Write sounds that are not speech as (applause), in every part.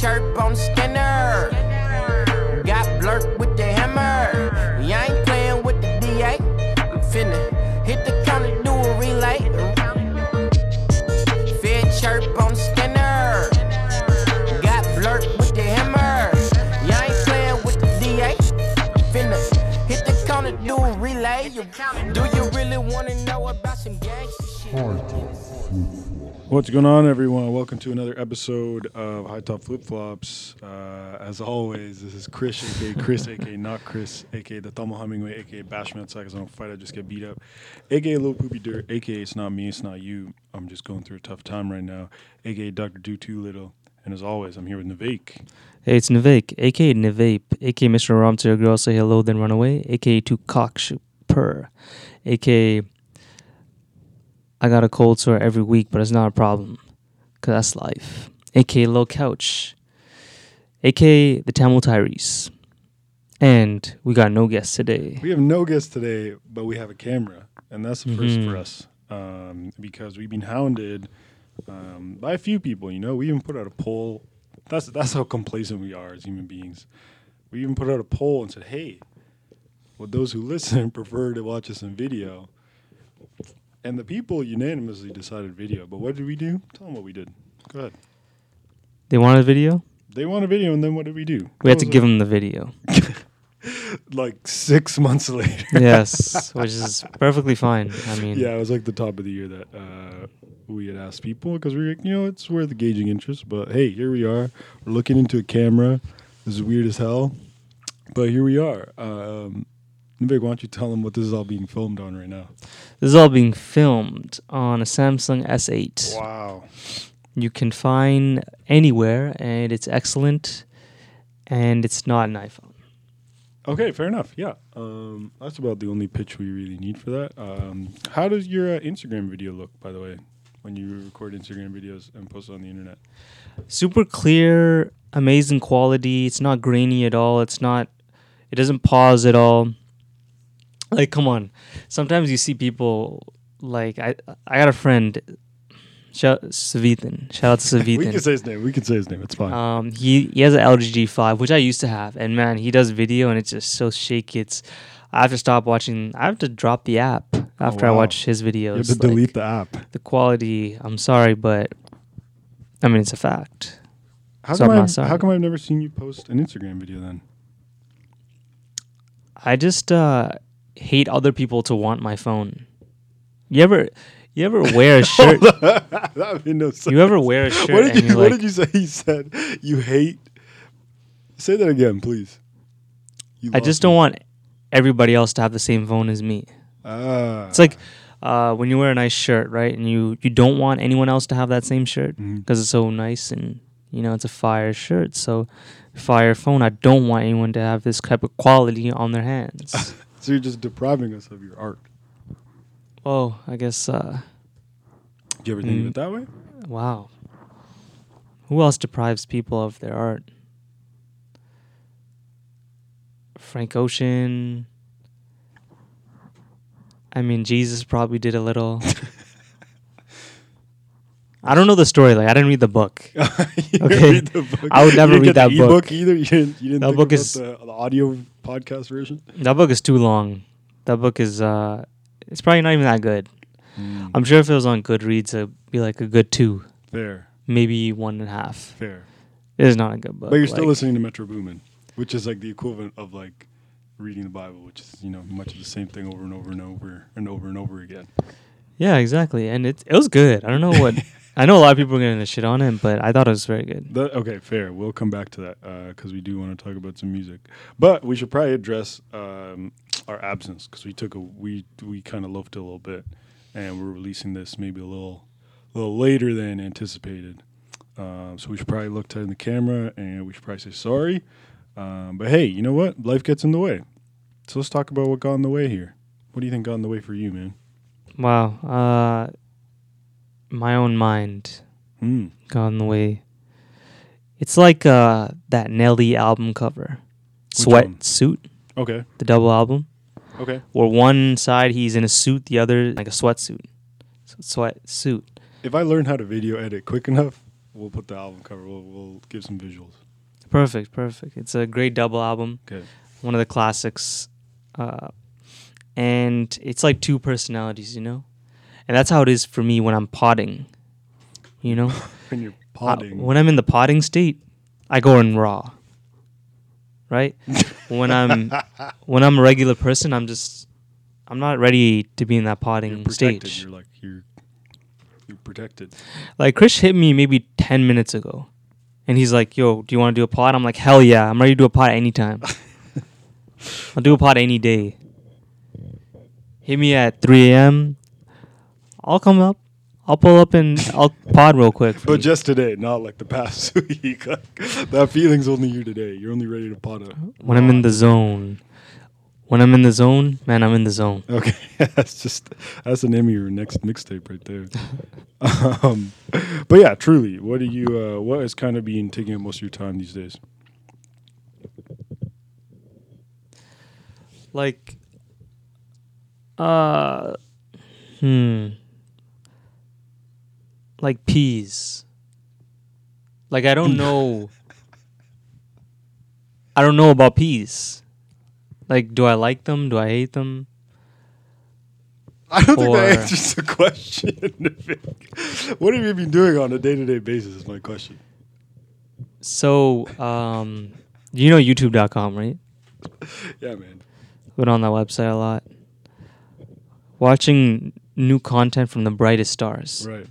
chirp on Skinner. Got blurred with the hammer. You ain't playing with the DA. I'm finna hit the counter, do a relay. Fed chirp on Skinner. Got blurred with the hammer. You ain't playing with the DA. I'm finna hit the counter, do a relay. Do you really wanna know about some gangster shit? What's going on, everyone? Welcome to another episode of High Top Flip Flops. Uh, as always, this is Chris, aka Chris, (laughs) aka not Chris, aka the Thelma Hemingway, aka Bash me outside because I don't fight, I just get beat up, aka Little Poopy Dirt, aka it's not me, it's not you. I'm just going through a tough time right now, aka Dr. Do Too Little. And as always, I'm here with Navik. Hey, it's Nivek, aka Nivape, aka Mr. Rom to your girl, say hello, then run away, aka to cock purr, aka I got a cold sore every week, but it's not a problem, cause that's life, aka low couch, aka the Tamil Tyrese, and we got no guests today. We have no guests today, but we have a camera, and that's the first Mhm. for us um, because we've been hounded um, by a few people. You know, we even put out a poll. That's that's how complacent we are as human beings. We even put out a poll and said, "Hey, would those who listen (laughs) prefer to watch us in video?" And the people unanimously decided video. But what did we do? Tell them what we did. Go ahead. They want a video. They want a video, and then what did we do? We had to give them the video. (laughs) like six months later. (laughs) yes, (laughs) which is perfectly fine. I mean, Yeah, it was like the top of the year that uh, we had asked people because we were, like, you know, it's worth gauging interest. But hey, here we are. We're looking into a camera. This is weird as hell, but here we are. Um, Nivek, why don't you tell them what this is all being filmed on right now? this is all being filmed on a Samsung S8. Wow. you can find anywhere and it's excellent and it's not an iphone Okay, fair enough. Yeah, um, that's about the only pitch we really need for that. Um, how does your uh, Instagram video look, by the way, when you record Instagram videos and post it on the internet? super clear amazing quality it's not grainy at all it's not it doesn't pause at all like come on sometimes you see people like i i got a friend shout Savithan. shout out to (laughs) Savithan. we can say his name. We can say his name. It's fine. um he he has an LG G5 which I used to have and man he does video and it's just so shaky it's I have to stop watching I have to drop the app after I wow. watch his videos you have to Like, delete the app. the quality i'm sorry but i mean it's a fact How So come, I'm not I've, sorry. how come I've never seen you post an Instagram video then? i just uh hate other people to want my phone you ever you ever wear a (laughs) shirt no sense. you ever wear a shirt what did you What like did you say? He said you hate. Say that again, please. You i just me. don't want everybody else to have the same phone as me Ah, it's like uh when you wear a nice shirt right and you you don't want anyone else to have that same shirt because it's so nice and you know it's a fire shirt so fire phone i don't want anyone to have this type of quality on their hands (laughs) so you're just depriving us of your art. oh i guess uh Do you ever think of Mm. it that way? Wow. Who else deprives people of their art? Frank Ocean. I mean, Jesus probably did a little. (laughs) I don't know the story. Like, I didn't read the book. (laughs) You didn't Okay. read the book. I would You never didn't read get the that book. either. You didn't. You didn't That think book about is- the, the audio podcast version. That book is too long. That book is, uh, it's probably not even that good. Mm. I'm sure if it was on Goodreads, it'd be like a good two, fair, maybe one and a half. fair. It is not a good book. But you're still like- listening to Metro Boomin, which is like the equivalent of like reading the Bible, which is you know much of the same thing over and over and over and over and over again. Yeah, exactly. And it it was good. I don't know what (laughs) I know a lot of people are getting the shit on it, but I thought it was very good. That, okay, fair. We'll come back to that because we do want to talk about some music. But we should probably address um, our absence because we took a we we kind of loafed a little bit, and we're releasing this maybe a little little later than anticipated. Um, so we should probably look to in the camera and we should probably say sorry. Um, but hey, you know what? Life gets in the way. So let's talk about what got in the way here. What do you think got in the way for you, man? Wow. Uh my own mind Hmm. got in the way. It's like uh that Nelly album cover. Which one? Sweatsuit, Okay. the double album. Okay. Where one side he's in a suit, the other like a sweatsuit. So sweat suit. If I learn how to video edit quick enough, we'll put the album cover. We'll we'll give some visuals. Perfect, perfect. It's a great double album. Okay. one of the classics uh, and it's like two personalities you know and that's how it is for me when i'm potting you know (laughs) When you're Uh, potting. when i'm in the potting state i go in raw right (laughs) when i'm when i'm a regular person i'm just i'm not ready to be in that you're potting protected. stage You're like you're you're protected. like chris hit me maybe 10 minutes ago and he's like yo do you want to do a pot?" i'm like hell yeah i'm ready to do a pod anytime (laughs) i'll do a pot any day hit me at 3 a.m i'll come up i'll pull up and i'll pod real quick for But you. just today, not like the past (laughs) week. (laughs) That feeling's only here today. You're only ready to pod it. when i'm in the zone when i'm in the zone man i'm in the zone Okay, (laughs) that's just that's the name of your next mixtape right there. um, but yeah, truly, what do you? Uh, what is kind of being taking up most of your time these days? like uh hmm like peas like i don't (laughs) know i don't know about peas like do i like them do i hate them I don't think that answers the question. (laughs) what have you been doing on a day to day basis? Is my question. so um you know youtube.com right Yeah, man. Been on that website a lot watching new content from the brightest stars Right.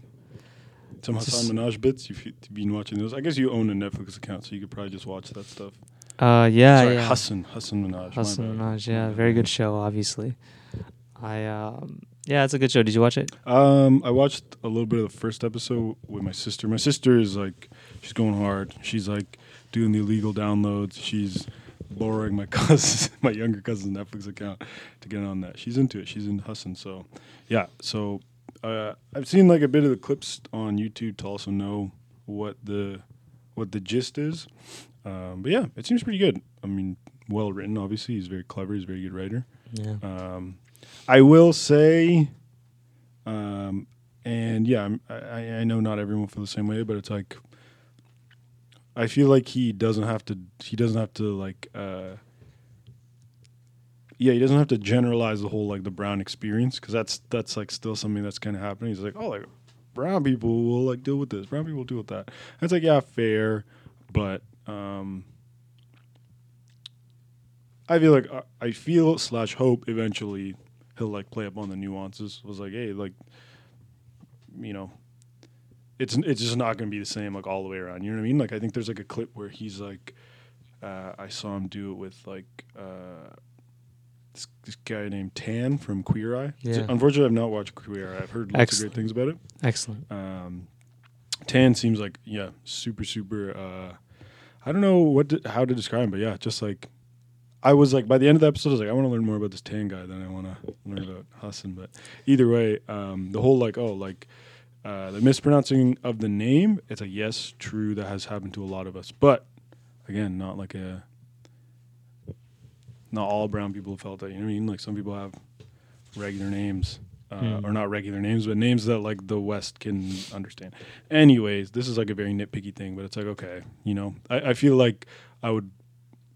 Some Hasan Minhaj bits. You've been watching those. I guess you own a Netflix account, so you could probably just watch that stuff. uh yeah Sorry, yeah Hasan Hasan Minhaj. Hasan. Minhaj, yeah, very good show. Obviously, I um, yeah, it's a good show. Did you watch it? Um, I watched a little bit of the first episode with my sister. My sister is like, she's going hard. She's like doing the illegal downloads. She's borrowing my (laughs) cousin, my younger cousin's Netflix account to get on that. She's into it. She's into Hasan. So, yeah. So, uh, I've seen like a bit of the clips on YouTube to also know what the what the gist is. Um, but yeah, it seems pretty good. I mean, well written. Obviously, he's very clever. He's a very good writer. Yeah, Um, I will say, um, and yeah, I'm, I, I know not everyone feel the same way, but it's like I feel like he doesn't have to. He doesn't have to like. Uh, yeah, he doesn't have to generalize the whole like the brown experience because that's that's like still something that's kind of happening. He's like, oh, like brown people will like deal with this. Brown people will deal with that. And it's like, yeah, fair, but um, I feel like I- I feel slash hope eventually he'll like play up on the nuances. Was like, hey, like, you know, it's it's just not going to be the same like all the way around. You know what I mean? Like, I think there's like a clip where he's like, uh, I saw him do it with like uh, this, this guy named Tan from Queer Eye. Yeah. unfortunately, I've not watched Queer Eye. I've heard lots Excellent. of great things about it. excellent. Um, Tan seems like yeah, super super. Uh, I don't know what to, how to describe him, but yeah, just like I was like by the end of the episode, I was like, I want to learn more about this Tan guy than I want to learn about Hasan. But either way, um, the whole like oh like uh, the mispronouncing of the name, it's a yes, true, that has happened to a lot of us, but again, not like a not all brown people have felt that. You know what I mean? Like some people have regular names, uh, Hmm. or not regular names, but names that like the West can understand. Anyways, this is like a very nitpicky thing, but it's like okay, you know, I, I feel like I would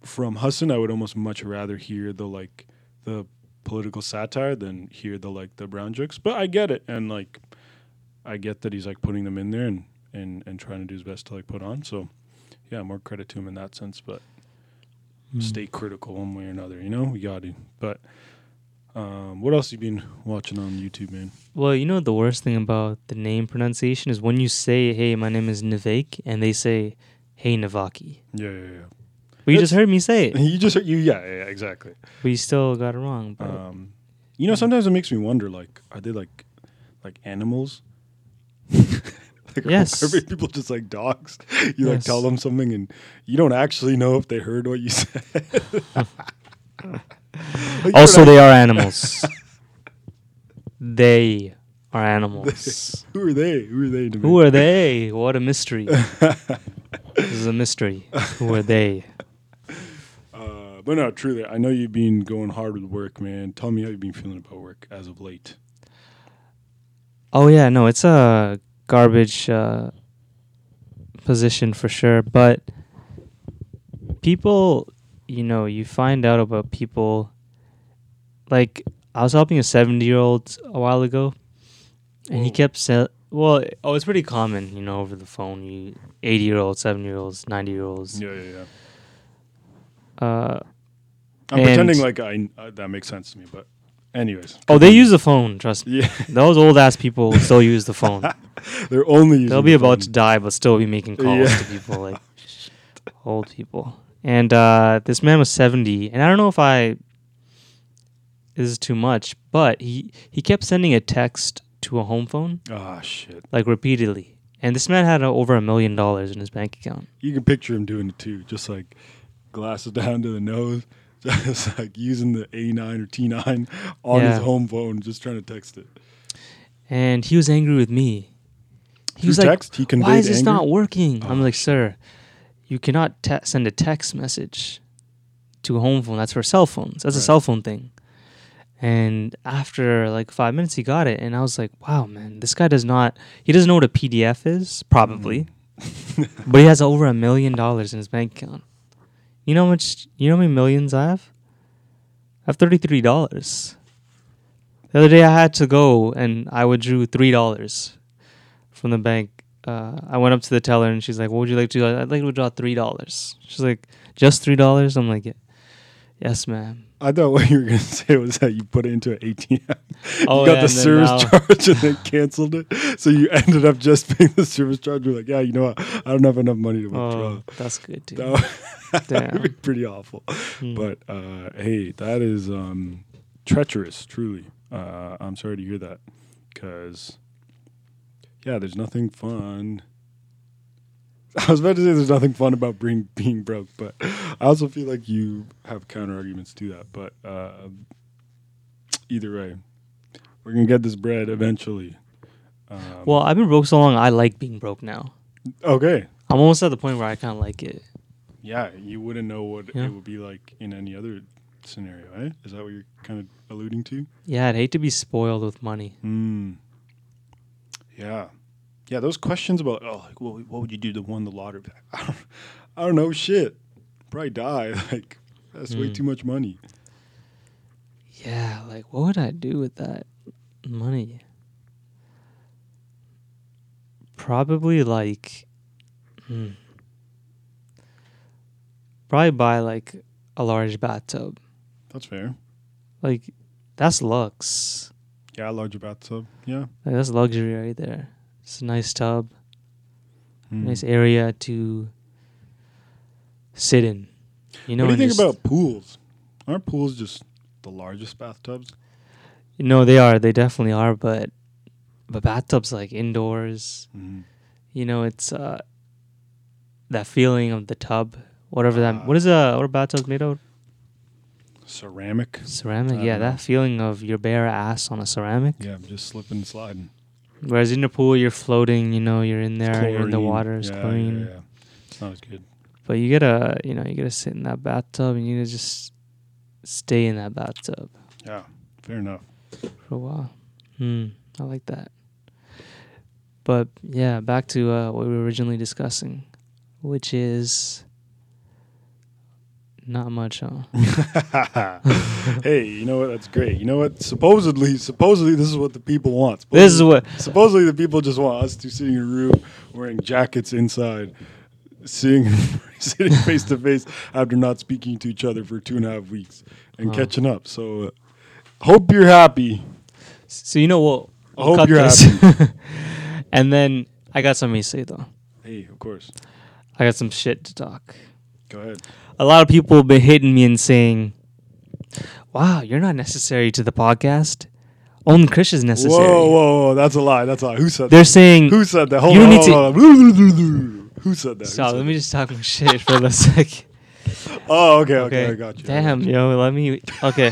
from Hasan, I would almost much rather hear the like the political satire than hear the like the brown jokes. But I get it, and like I get that he's like putting them in there and and and trying to do his best to like put on. So yeah, more credit to him in that sense. But Mm. stay critical one way or another. You know, we got to. But um, what else you been watching on YouTube, man? Well, you know the worst thing about the name pronunciation is when you say, "Hey, my name is Nivek," and they say, "Hey, Navaki." Yeah, yeah, yeah. Well, you just heard me say it, (laughs) You just you yeah, yeah, yeah exactly. but you still got it wrong. But Um, you know, sometimes it makes me wonder, like, are they like like animals? (laughs) like, (laughs) Yes. People just like dogs? You like tell them something, and you don't actually know if they heard what you said. (laughs) Like, also, (laughs) they are animals. they are animals. Who are they? Who are they? To Who are they? What a mystery. this is a mystery. Who are they? Uh, but no, truly, I know you've been going hard with work, man. Tell me how you've been feeling about work as of late. Oh yeah, no, it's a garbage uh, position for sure, but people, you know, you find out about people. Like I was helping a seventy-year-old a while ago, and he Whoa. kept sell. Well, oh, it's pretty common, you know, over the phone. You eighty-year-olds, seventy-year-olds, ninety-year-olds. Yeah, yeah, yeah. Uh, I'm pretending like I uh, that makes sense to me, but anyways. oh, they use the phone. Trust me. Yeah, Those old ass people still use the phone. (laughs) (laughs) they're only. Using They'll be about to die, but still be making calls Yeah. to people like (laughs) old people. And uh, this man was seventy, and I don't know if I this is too much, but he he kept sending a text to a home phone Ah, shit. like repeatedly. And this man had uh, over a million dollars in his bank account. You can picture him doing it too, just like glasses (laughs) down to the nose, just like using the A9 or T9 on Yeah. his home phone, just trying to text it. And he was angry with me. He Through was like, text, he conveyed "Why is this anger? not working?" I'm Oh, like, "Sir, you cannot te- send a text message to a home phone. That's for cell phones. That's a cell phone thing." And after like five minutes, he got it, and I was like, "Wow, man, this guy does not. He doesn't know what a PDF is, probably, Mm-hmm. (laughs) but he has over a million dollars in his bank account. You know how much? You know how many millions I have? I have thirty three dollars. The other day I had to go and I withdrew three dollars from the bank. Uh, I went up to the teller and she's like, "What would you like to do?" I'd like to withdraw three dollars. She's like, "Just three dollars?" I'm like, "Yeah." "Yes, ma'am." I thought what you were gonna say was that you put it into an ATM. (laughs) Oh, you got yeah, the service now- charge and then canceled it, so you ended up just (laughs) paying the service charge. You're like, yeah, you know what? I don't have enough money to withdraw. Oh, that's good, dude. That would, (laughs) that would be pretty awful. Hmm. But uh, hey, that is um, treacherous, truly. Uh, I'm sorry to hear that, because yeah, there's nothing fun. (laughs) I was about to say there's nothing fun about being being broke, but I also feel like you have counter arguments to that. But uh, either way, we're gonna get this bread eventually. Um, well, I've been broke so long. I like being broke now. okay, I'm almost at the point where I kind of like it. yeah, you wouldn't know what Yeah. it would be like in any other scenario, eh? Is that what you're kind of alluding to? Yeah, I'd hate to be spoiled with money. Hmm. Yeah. Yeah, those questions about oh, like, what, what would you do to win the lottery? (laughs) I don't, I don't know. Shit, probably die. (laughs) Like that's way Mm. too much money. Yeah, like what would I do with that money? Probably like, hmm. probably buy like a large bathtub. That's fair. Like that's lux. Yeah, a larger bathtub. Yeah. Like that's luxury right there. It's a nice tub, Hmm. nice area to sit in. You know, what do you think about pools? Aren't pools just the largest bathtubs? No, they are. They definitely are. But but bathtubs like indoors. Mm. You know, it's uh that feeling of the tub, whatever that. Ah. What is a what are bathtubs made out of? Ceramic. Ceramic. Yeah, know. that feeling of your bare ass on a ceramic. Yeah, I'm just slipping and sliding. Whereas in the pool, you're floating. You know, you're in there. You're in the water. It's yeah, chlorine. Yeah, yeah. It's not as good. But you gotta, you know, you gotta sit in that bathtub and you gotta just stay in that bathtub Yeah, fair enough. for a while. Hmm, I like that. But yeah, back to uh, what we were originally discussing, which is not much, huh? (laughs) (laughs) hey, you know what? That's great. You know what? Supposedly, supposedly, this is what the people want. This is what Supposedly, the people just want us to sitting in a room wearing jackets inside, (laughs) sitting sitting face to face after not speaking to each other for two and a half weeks and catching up. So, uh, hope you're happy. So you know what? I hope you're this. and then I got something to say though. Hey, of course. I got some shit to talk. Go ahead. A lot of people have been hitting me and saying, "Wow, you're not necessary to the podcast. Only Chris is necessary." Whoa, whoa, whoa! That's a lie. That's a lie. Who said They're that? saying, Who said that? Hold You on. don't need hold on. (laughs) Who said that? "Stop. said Let me just talk shit for a (laughs) second." that? Oh, okay, okay, I got you. Damn, yo, let me. Okay,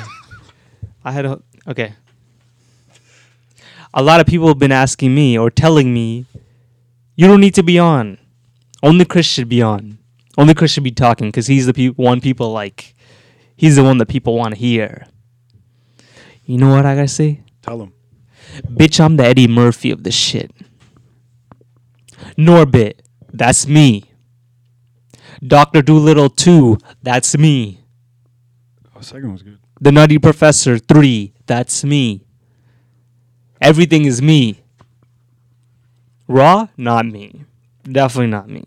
I had a. Okay. A lot of people have been asking me or telling me, "You don't need to be on. Only Chris should be on. Only Chris should be talking because he's the pe- one people like. He's the one that people want to hear." You know what I gotta say? Tell him. Bitch, I'm the Eddie Murphy of this shit. Norbit, That's me. Doctor Dolittle two. That's me. Oh, second was good. The Nutty Professor three. That's me. Everything is me. Raw, not me. Definitely not me.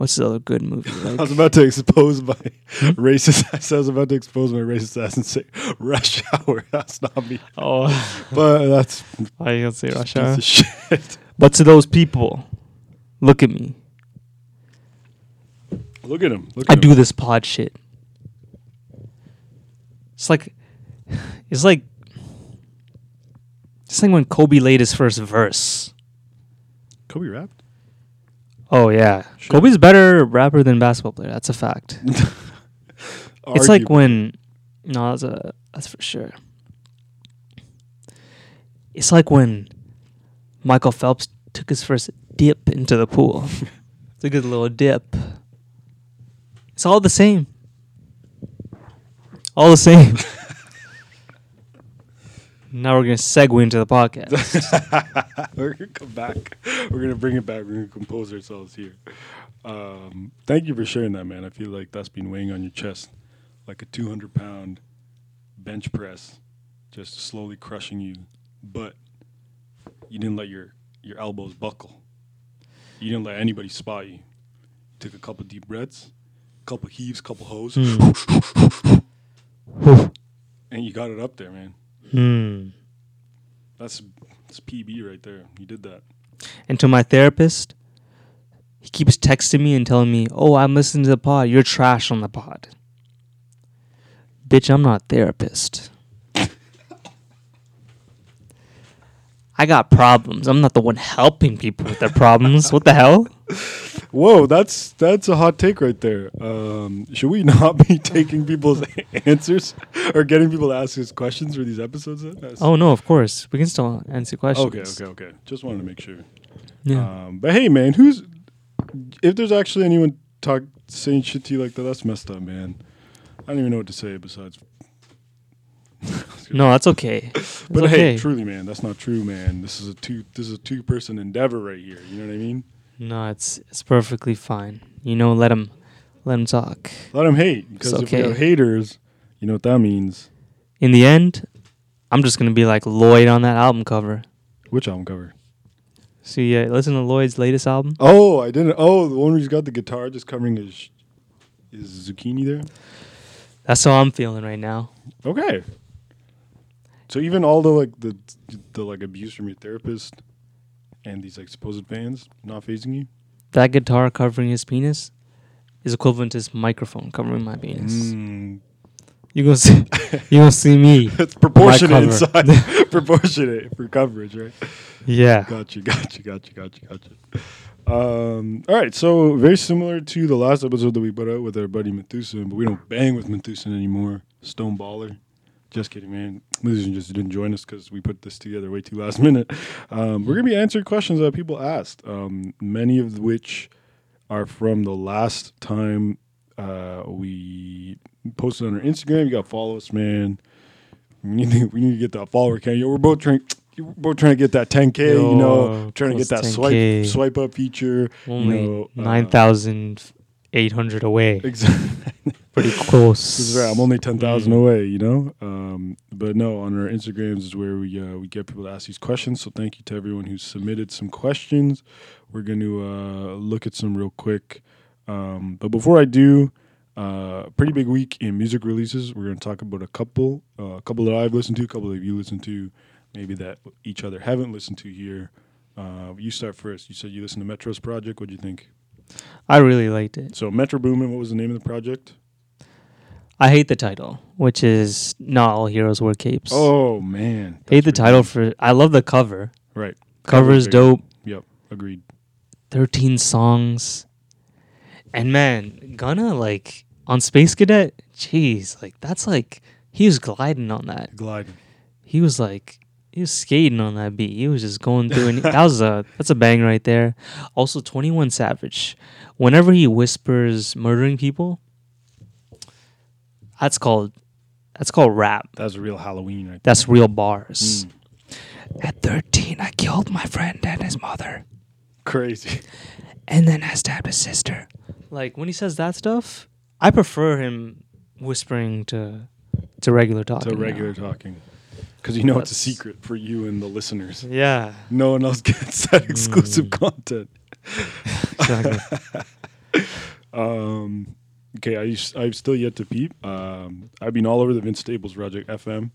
What's the other good movie? (laughs) I was about to expose my Hmm? racist ass. I was about to expose my racist ass and say Rush Hour. (laughs) That's not me. oh, But that's I can say Rush Hour. shit. (laughs) But to those people, look at me. Look at him. Look at I him. do this pod shit. It's like, (sighs) it's like, it's like when Kobe laid his first verse. Kobe rapped. Oh yeah, Sure. Kobe's better rapper than basketball player. That's a fact. (laughs) It's like when, no, that's a that's for sure. It's like when Michael Phelps took his first dip into the pool. (laughs) took a good little dip. It's all the same. All the same. (laughs) now we're gonna segue into the podcast. (laughs) We're gonna come back. We're gonna bring it back. We're gonna compose ourselves here. Um, thank you for sharing that, man. I feel like that's been weighing on your chest, like a 200 pound bench press, just slowly crushing you. But you didn't let your your elbows buckle. You didn't let anybody spot you. You took a couple deep breaths, a couple heaves, a couple hoes, Hmm. and you got it up there, man. Hmm. That's that's PB right there. You did that. And to my therapist, he keeps texting me and telling me, "Oh, I'm listening to the pod. You're trash on the pod." Bitch, I'm not a therapist. I got problems. I'm not the one helping people with their problems. what the hell? Whoa, that's that's a hot take right there. Um, should we not be (laughs) taking people's (laughs) answers or getting people to ask us questions for these episodes? Oh no, of course we can still answer questions. okay, okay, okay. Just wanted to make sure. Yeah. Um, but hey, man, who's if there's actually anyone talk saying shit to you like that, that's messed up, man. I don't even know what to say besides. no, that's okay. It's But okay. hey, truly, man, that's not true, man. This is a two this is a two person endeavor right here. You know what I mean? No, it's it's perfectly fine. You know, let him let him talk. Let them hate because if we have haters, you know what that means. In the end, I'm just gonna be like Lloyd on that album cover. Which album cover? See, uh, listen to Lloyd's latest album. Oh, I didn't. Oh, the one where he's got the guitar just covering his his zucchini there. That's how I'm feeling right now. Okay. So even all the like the the like abuse from your therapist and these like supposed fans not phasing you. That guitar covering his penis is equivalent to his microphone covering my penis. Mm. You gonna see, you gonna see me? (laughs) It's proportionate inside, (laughs) (laughs) proportionate for coverage, right? Yeah. Got you, got you, got you, got you, got you. Um, all right, so very similar to the last episode that we put out with our buddy Methuselah, but we don't bang with Methuselah anymore. Stone baller. Just kidding, man. Methuselah just didn't join us because we put this together way too last (laughs) minute. Um, we're gonna be answering questions that people asked, um, many of which are from the last time uh, we posted on our Instagram. You got to follow us, man. We need to, we need to get that follower count. Yo, we're both trying. We're both trying to get that 10k. you know, trying to get that swipe 10K. swipe up feature. Only you know, uh, nine thousand eight hundred away. Exactly. (laughs) Pretty close. This is right. I'm only ten thousand Mm. away. You know. Um, but no, on our Instagrams is where we uh, we get people to ask these questions. So thank you to everyone who submitted some questions. We're going to uh, look at some real quick. Um, but before I do, uh, pretty big week in music releases. We're going to talk about a couple, uh, a couple that I've listened to, a couple that you listened to, maybe that each other haven't listened to here. Uh, you start first. You said you listened to Metro's project. What do you think? I really liked it. So Metro Boomin, what was the name of the project? I hate the title, which is "Not All Heroes Wear Capes." Oh man, hate the title for. I love the cover. Right. Cover is dope. Yep, agreed. 13 songs. And man, Gunna, like, on Space Cadet, jeez, like, that's like, he was gliding on that. Gliding. He was like, he was skating on that beat. He was just going through, and that was a, that's a bang right there. Also, 21 Savage, whenever he whispers murdering people, that's called, that's called rap. That's real Halloween right That's real bars. Mm. At 13, I killed my friend and his mother. Crazy. and then I stabbed his sister. Like when he says that stuff, I prefer him whispering to to regular talking. to now. regular talking. Because you know it's a secret for you and the listeners. Yeah. No one else (laughs) gets that exclusive Mm. content. (laughs) Exactly. (laughs) Um, okay, I I've still yet to peep. Um, I've been all over the Vince Staples project FM.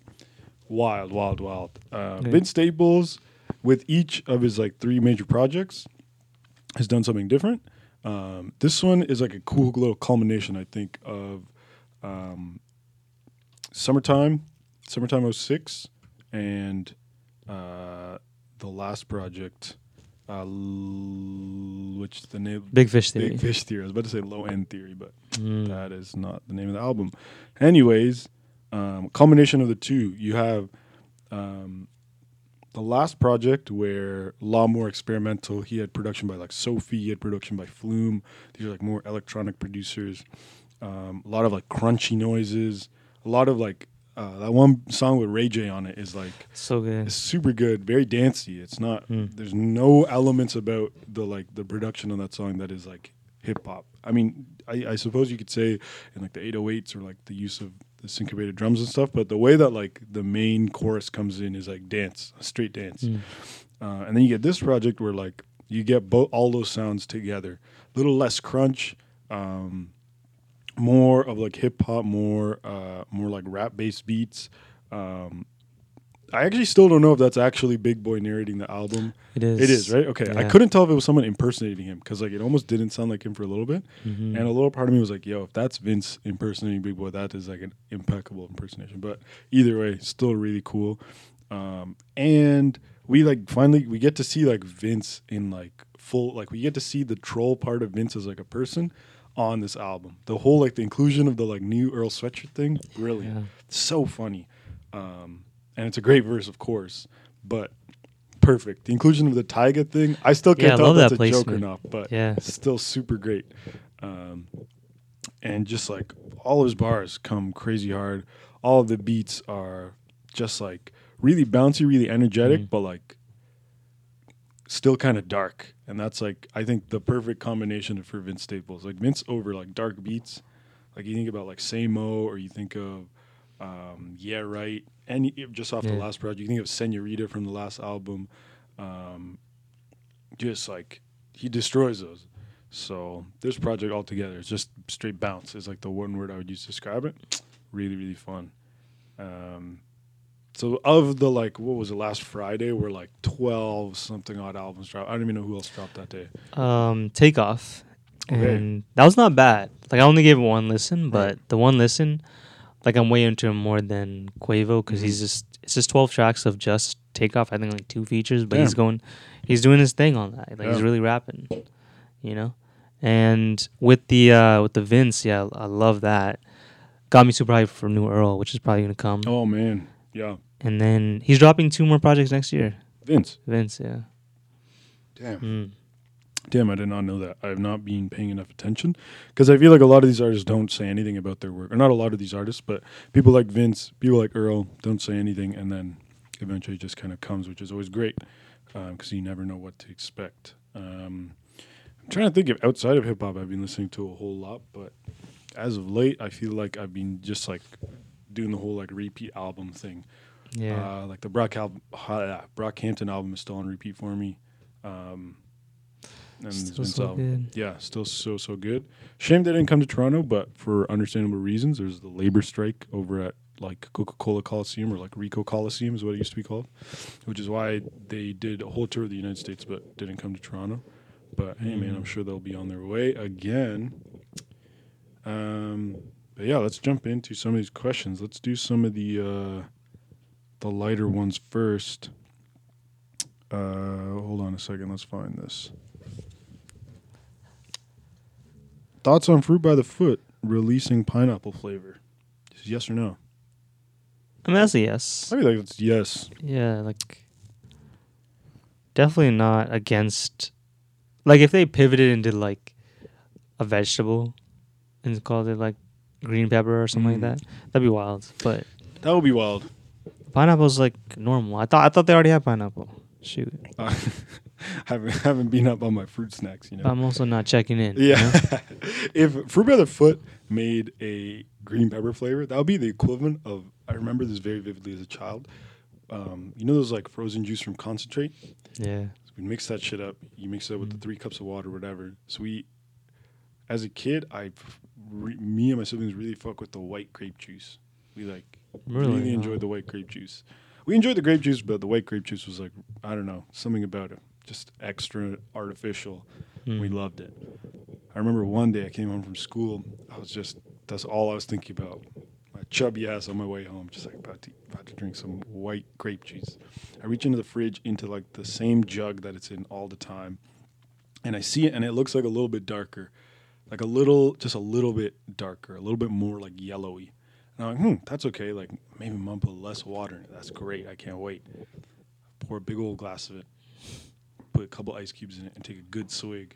Wild, wild, wild. Uh, Yeah. Vince Staples, with each of his like three major projects, has done something different. Um, this one is like a cool little culmination, I think, of um, summertime, summertime 06, and uh, the last project, uh, l- which the name Big fish theory. Big Fish Theory. I was about to say Low End Theory, but Mm. that is not the name of the album. Anyways, um, combination of the two, you have um, the last project where a lot more experimental. He had production by like Sophie, he had production by Flume. These are like more electronic producers. Um, a lot of like crunchy noises. A lot of like uh, that one song with Ray J on it is like So good. it's super good, very dancey. It's not. Mm. There's no elements about the like the production on that song that is like hip hop. I mean, I, I suppose you could say in like the 808s or like the use of the syncopated drums and stuff, but the way that like the main chorus comes in is like dance, straight dance. Mm. Uh, and then you get this project where like you get both all those sounds together, a little less crunch, um, more of like hip hop, more uh, more like rap based beats. Um, I actually still don't know if that's actually Big Boy narrating the album. It is. It is right. Okay, I couldn't tell if it was someone impersonating him because like it almost didn't sound like him for a little bit, Mhm. and a little part of me was like, "Yo, if that's Vince impersonating Big Boy, that is like an impeccable impersonation." But either way, still really cool. Um, and we like finally we get to see like Vince in like full like we get to see the troll part of Vince as like a person on this album. The whole like the inclusion of the like new Earl sweatshirt thing, brilliant, Yeah. so funny, um, and it's a great verse, of course, but perfect. The inclusion of the Tyga thing, I still can't Yeah, tell if that's that a joke or not, but Yeah. still super great. Um, and just like all of his bars come crazy hard. All of the beats are just like really bouncy, really energetic, Mhm. but like still kind of dark. And that's like I think the perfect combination for Vince Staples. Like Vince over like dark beats. Like you think about like Say Mo or you think of um, Yeah Right. And just off the last project, you think of Senorita from the last album. Um, just like he destroys those. So this project altogether is just straight bounce. Is like the one word I would use to describe it. Really, really fun. Um, so of the like, what was it last Friday? Where like twelve something odd albums dropped. I don't even know who else dropped that day. Um, Takeoff. Okay. And that was not bad. Like I only gave it one listen, but Right. the one listen, like I'm way into him more than Quavo because he's Mhm. just it's just 12 tracks of just Takeoff. I think like two features, but he's going, he's doing his thing on that. Like he's really rapping, you know. And with the uh with the Vince, yeah, I love that. Got me super hyped for New Earl, which is probably gonna come. Oh man, yeah, And then he's dropping two more projects next year. Vince. Vince, yeah. Damn. Mm. Damn, I did not know that. I have not been paying enough attention because I feel like a lot of these artists don't say anything about their work. Or not a lot of these artists, but people like Vince, people like Earl don't say anything, and then eventually it just kind of comes, which is always great because you never know what to expect. Um, I'm trying to think if outside of hip hop I've been listening to a whole lot, but as of late, I feel like I've been just like doing the whole like repeat album thing. Yeah. Uh, like the Brock album, uh, Brockhampton album is still on repeat for me. Um, and Still so good. yeah, still so so good. Shame they didn't come to Toronto, but for understandable reasons, there's the labor strike over at like Coca Cola Coliseum or like Ricoh Coliseum is what it used to be called, which is why they did a whole tour of the United States but didn't come to Toronto. But hey, man, I'm Mm. sure they'll be on their way again. Um, but yeah, let's jump into some of these questions. Let's do some of the uh, the lighter ones first. Uh, hold on a second. Let's find this. Thoughts on Fruit by the Foot releasing pineapple flavor? Just yes or no? I mean, that's a yes. I mean, like it's yes. Yeah, like definitely not against. Like if they pivoted into like a vegetable and called it like green pepper or something Mm. like that, that'd be wild. But That would be wild. pineapple's like normal. I thought I thought they already had pineapple. Shoot. (laughs) Uh, haven't haven't been up on my fruit snacks, you know. I'm also not checking in. you Yeah. know? (laughs) if Fruit by the Foot made a green pepper flavor, that would be the equivalent of. I remember this very vividly as a child. Um, you know those like frozen juice from concentrate. Yeah. We mix that shit up. You mix it up with the three cups of water, whatever. So we, as a kid, I, re, me and my siblings really fuck with the white grape juice. We like really, Really? enjoyed the white grape juice. We enjoyed the grape juice, but the white grape juice was like I don't know something about it, just extra artificial. Mm. We loved it. I remember one day I came home from school. I was just that's all I was thinking about. My chubby ass on my way home, just like about to about to drink some white grape juice. I reach into the fridge into like the same jug that it's in all the time, and I see it, and it looks like a little bit darker, like a little, just a little bit darker, a little bit more like yellowy. And I'm like, hmm, that's okay. Like maybe mom put less water in it. That's great. I can't wait. Pour a big old glass of it, put a couple ice cubes in it, and take a good swig.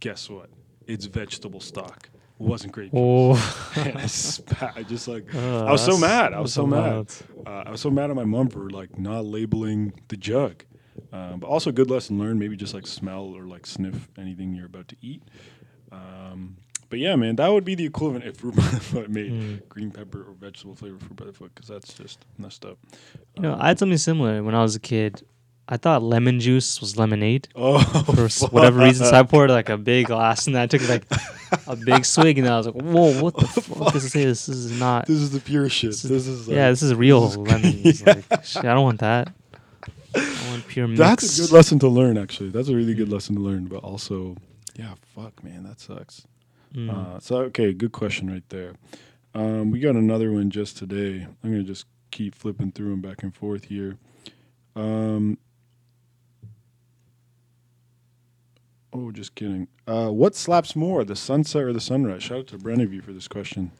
Guess what? It's vegetable stock. It wasn't grape juice. Oh. (laughs) and I spat. I just like Uh, I was so mad. I was so mad. Uh, I was so mad at my mom for like not labeling the jug. Um, but also good lesson learned. Maybe just like smell or like sniff anything you're about to eat. Um, but yeah, man, that would be the equivalent if Fruit (laughs) by the Foot made Mm. green pepper or vegetable flavor Fruit by the Foot because that's just messed up. You know, I had something similar when I was a kid. I thought lemon juice was lemonade (laughs) Oh, for s- whatever reason. So I poured like a big glass and I took like a big (laughs) swig and I was like, "Whoa, what the fuck is this? This is not. this is the pure shit. This This is- is, like, yeah, this is real is- lemon. It's like, shit, I don't want that. I want pure mix. That's a good lesson to learn. Actually, that's a really good lesson to learn. But also, yeah, fuck, man, that sucks. Mm. Uh, so okay, good question right there. Um, we got another one just today. I'm gonna just keep flipping through them back and forth here. Um, oh, just kidding. Uh, what slaps more, the sunset or the sunrise? Shout out to Breneview for this question.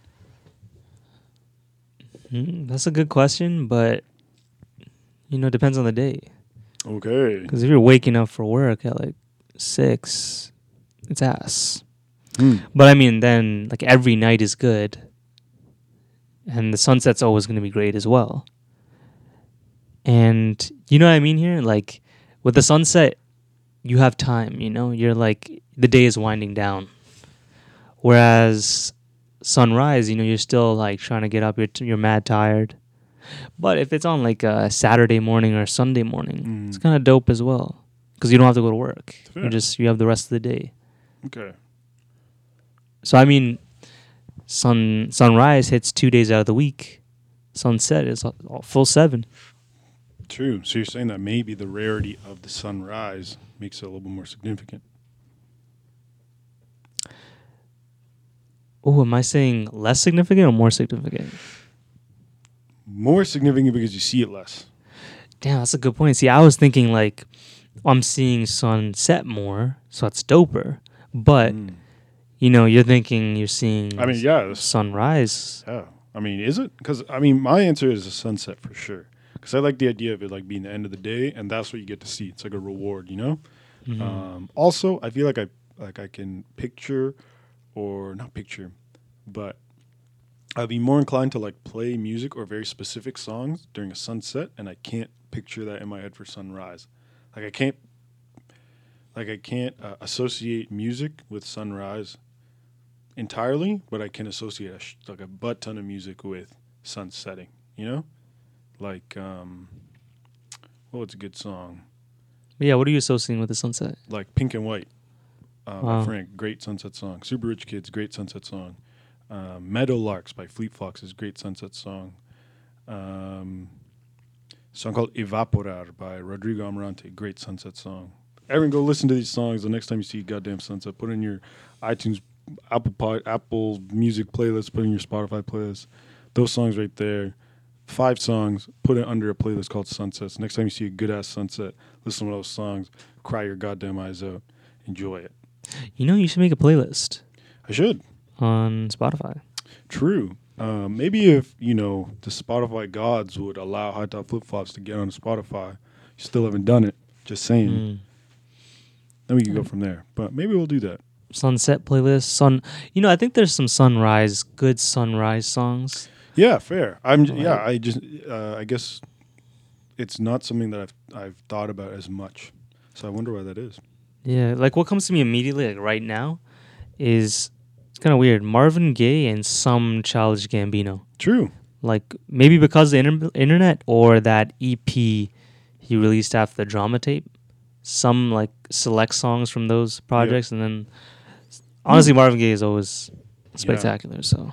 Mm, that's a good question, but you know, it depends on the day. Okay. Because if you're waking up for work at like six, it's ass. Hmm. But I mean, then like every night is good, and the sunset's always going to be great as well. And you know what I mean here? Like with the sunset, you have time. You know, you're like the day is winding down. Whereas sunrise, you know, you're still like trying to get up. You're t- you're mad tired. But if it's on like a Saturday morning or Sunday morning, it's Mm. kind of dope as well because you don't have to go to work. Fair. You just you have the rest of the day. Okay. So I mean, sun sunrise hits two days out of the week. Sunset is full seven. True. So you're saying that maybe the rarity of the sunrise makes it a little bit more significant. Oh, am I saying less significant or more significant? More significant because you see it less. Damn, that's a good point. See, I was thinking like I'm seeing sunset more, so that's doper. But Mm. you know, you're thinking you're seeing. I mean, yeah, sunrise. Yeah, I mean, is it? Because I mean, my answer is a sunset for sure. Because I like the idea of it like being the end of the day, and that's what you get to see. It's like a reward, you know. Mhm. Um, also, I feel like I like I can picture, or not picture, but I'd be more inclined to like play music or very specific songs during a sunset, and I can't picture that in my head for sunrise. Like I can't, like I can't uh, associate music with sunrise entirely, but I can associate a sh- like a butt ton of music with sun setting. You know, like um, well, what's a good song? Yeah, what are you associating with the sunset? like Pink and White. Uh, by Wow. Frank, great sunset song. Super Rich Kids, great sunset song. Um, Meadow Larks by Fleet Foxes, great sunset song. Um, song called Evaporar by Rodrigo Amarante, great sunset song. Everyone, go listen to these songs the next time you see goddamn sunset. Put in your iTunes, Apple Pod, Apple Music playlist. Put in your Spotify playlist. Those songs right there, five songs. Put it under a playlist called Sunsets. Next time you see a good ass sunset, listen to those songs. Cry your goddamn eyes out. Enjoy it. You know, you should make a playlist I should. on Spotify. True. Um, maybe if you know the Spotify gods would allow High Top Flip Flops to get on Spotify, you still haven't done it. Just saying. Mm. Then we can go from there. But maybe we'll do that. Sunset playlist. Sun. You know, I think there's some sunrise, good sunrise songs. Yeah, fair. I'm. j- yeah, I just. Uh, I guess it's not something that I've I've thought about as much. So I wonder why that is. Yeah, like what comes to me immediately, like right now, is it's kind of weird. Marvin Gaye and some Childish Gambino. True. Like maybe because of the inter- internet or that EP he released after the drama tape. Some like select songs from those projects, and then honestly, Marvin Gaye is always spectacular. So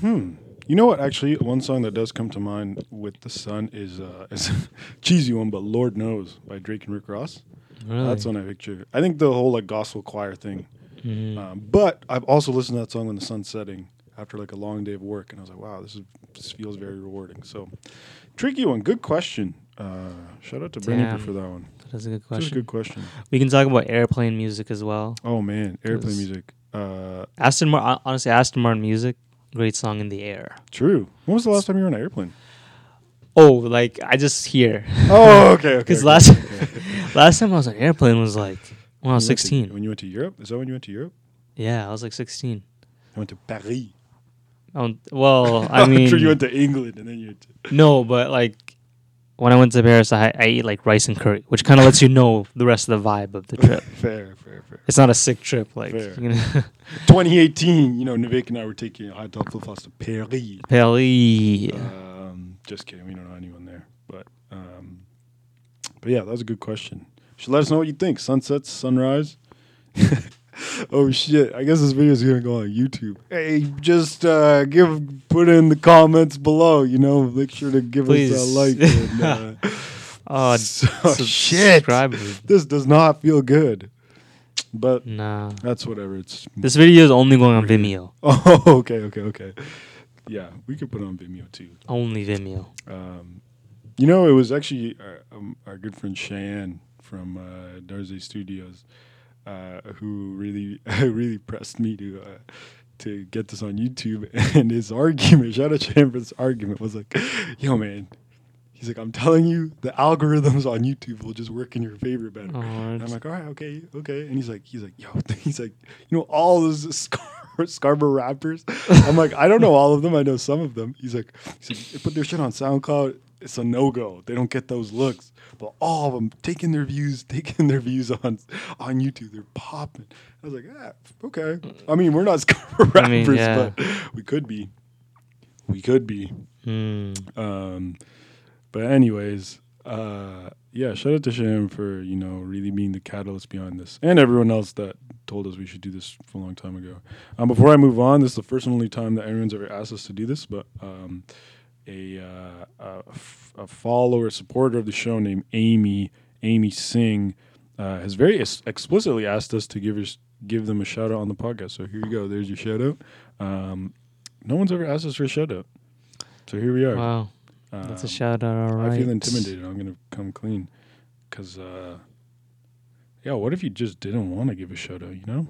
Hmm. You know what? Actually, one song that does come to mind with the sun is uh, (laughs) is a cheesy one, but "Lord Knows" by Drake and Rick Ross. really, That's one I picture. I think the whole like gospel choir thing. Mhm. Um, but I've also listened to that song when the sun's setting after like a long day of work, and I was like, wow, this is this feels very rewarding. So, tricky one. Good question. Uh, shout out to Damn. for that one. That's a good That's a question. good question. We can talk about airplane music as well. Oh man, airplane music. Uh, Aston Martin, honestly, Aston Martin music, great song in the air. true. When was the last time you were on an airplane? Oh, like I just hear. Oh, okay. okay. (laughs) Because okay, last okay. (laughs) last time I was on an airplane was like when I was went to- sixteen. when you went to Europe, is that when you went to Europe? Yeah, I was like sixteen. I went to Paris. Um, well, (laughs) I I'm mean, sure you went to England and then you. No, but like when I went to Paris, I I ate like rice and curry, which kind of lets you know the rest of the vibe of the trip. fair, fair, fair. It's not a sick trip, like Fair. you know, (laughs) 2018, you know, Nivek and I were taking a hot dog flops to Paris. Paris. Um, just kidding. We don't know anyone there. But um, but yeah, that was a good question. Should let us know what you think. Sunsets, sunrise. (laughs) (laughs) oh shit! I guess this video is gonna go on YouTube. Hey, just uh, give put in the comments below. You know, make sure to give us a like. And, (laughs) uh, (laughs) Oh, so, shit! This does not feel good. But Nah, that's whatever. It's this video is only going on Vimeo. oh okay, okay, okay. Yeah, we could put on Vimeo too. Only Vimeo. Um, you know, it was actually our, um, our good friend Cheyenne from uh, Darze Studios uh, who really, (laughs) really pressed me to uh, to get this on YouTube. (laughs) And his argument, shout out Cheyenne for this argument, was like, "Yo, man." He's like, I'm telling you, the algorithms on YouTube will just work in your favor better. Oh, And I'm like, all right, okay, okay. And he's like, he's like, yo, (laughs) he's like, you know, all those Scar- Scarborough rappers. I'm like, I don't know all of them. I know some of them. He's like, he's like, put their shit on SoundCloud. It's a no go. They don't get those looks. But all of them taking their views, (laughs) taking their views on on YouTube. They're popping. I was like, ah, okay. I mean, we're not Scarborough I rappers, mean, yeah. but we could be. We could be. Hmm. Um, but anyways, uh, yeah, shout out to Sham for you know really being the catalyst behind this, and everyone else that told us we should do this for a long time ago. Um, before I move on, this is the first and only time that anyone's ever asked us to do this, but um, a, uh, a f- a follower, supporter of the show named Amy, Amy Singh, uh, has very ex- explicitly asked us to give us give them a shout out on the podcast. So here you go. There's your shout out. Um, no one's ever asked us for a shout out. So here we are. Wow, that's a Um, shout out. All right. I feel intimidated. I'm gonna come clean, cause uh, yeah. What if you just didn't want to give a shout out? You know.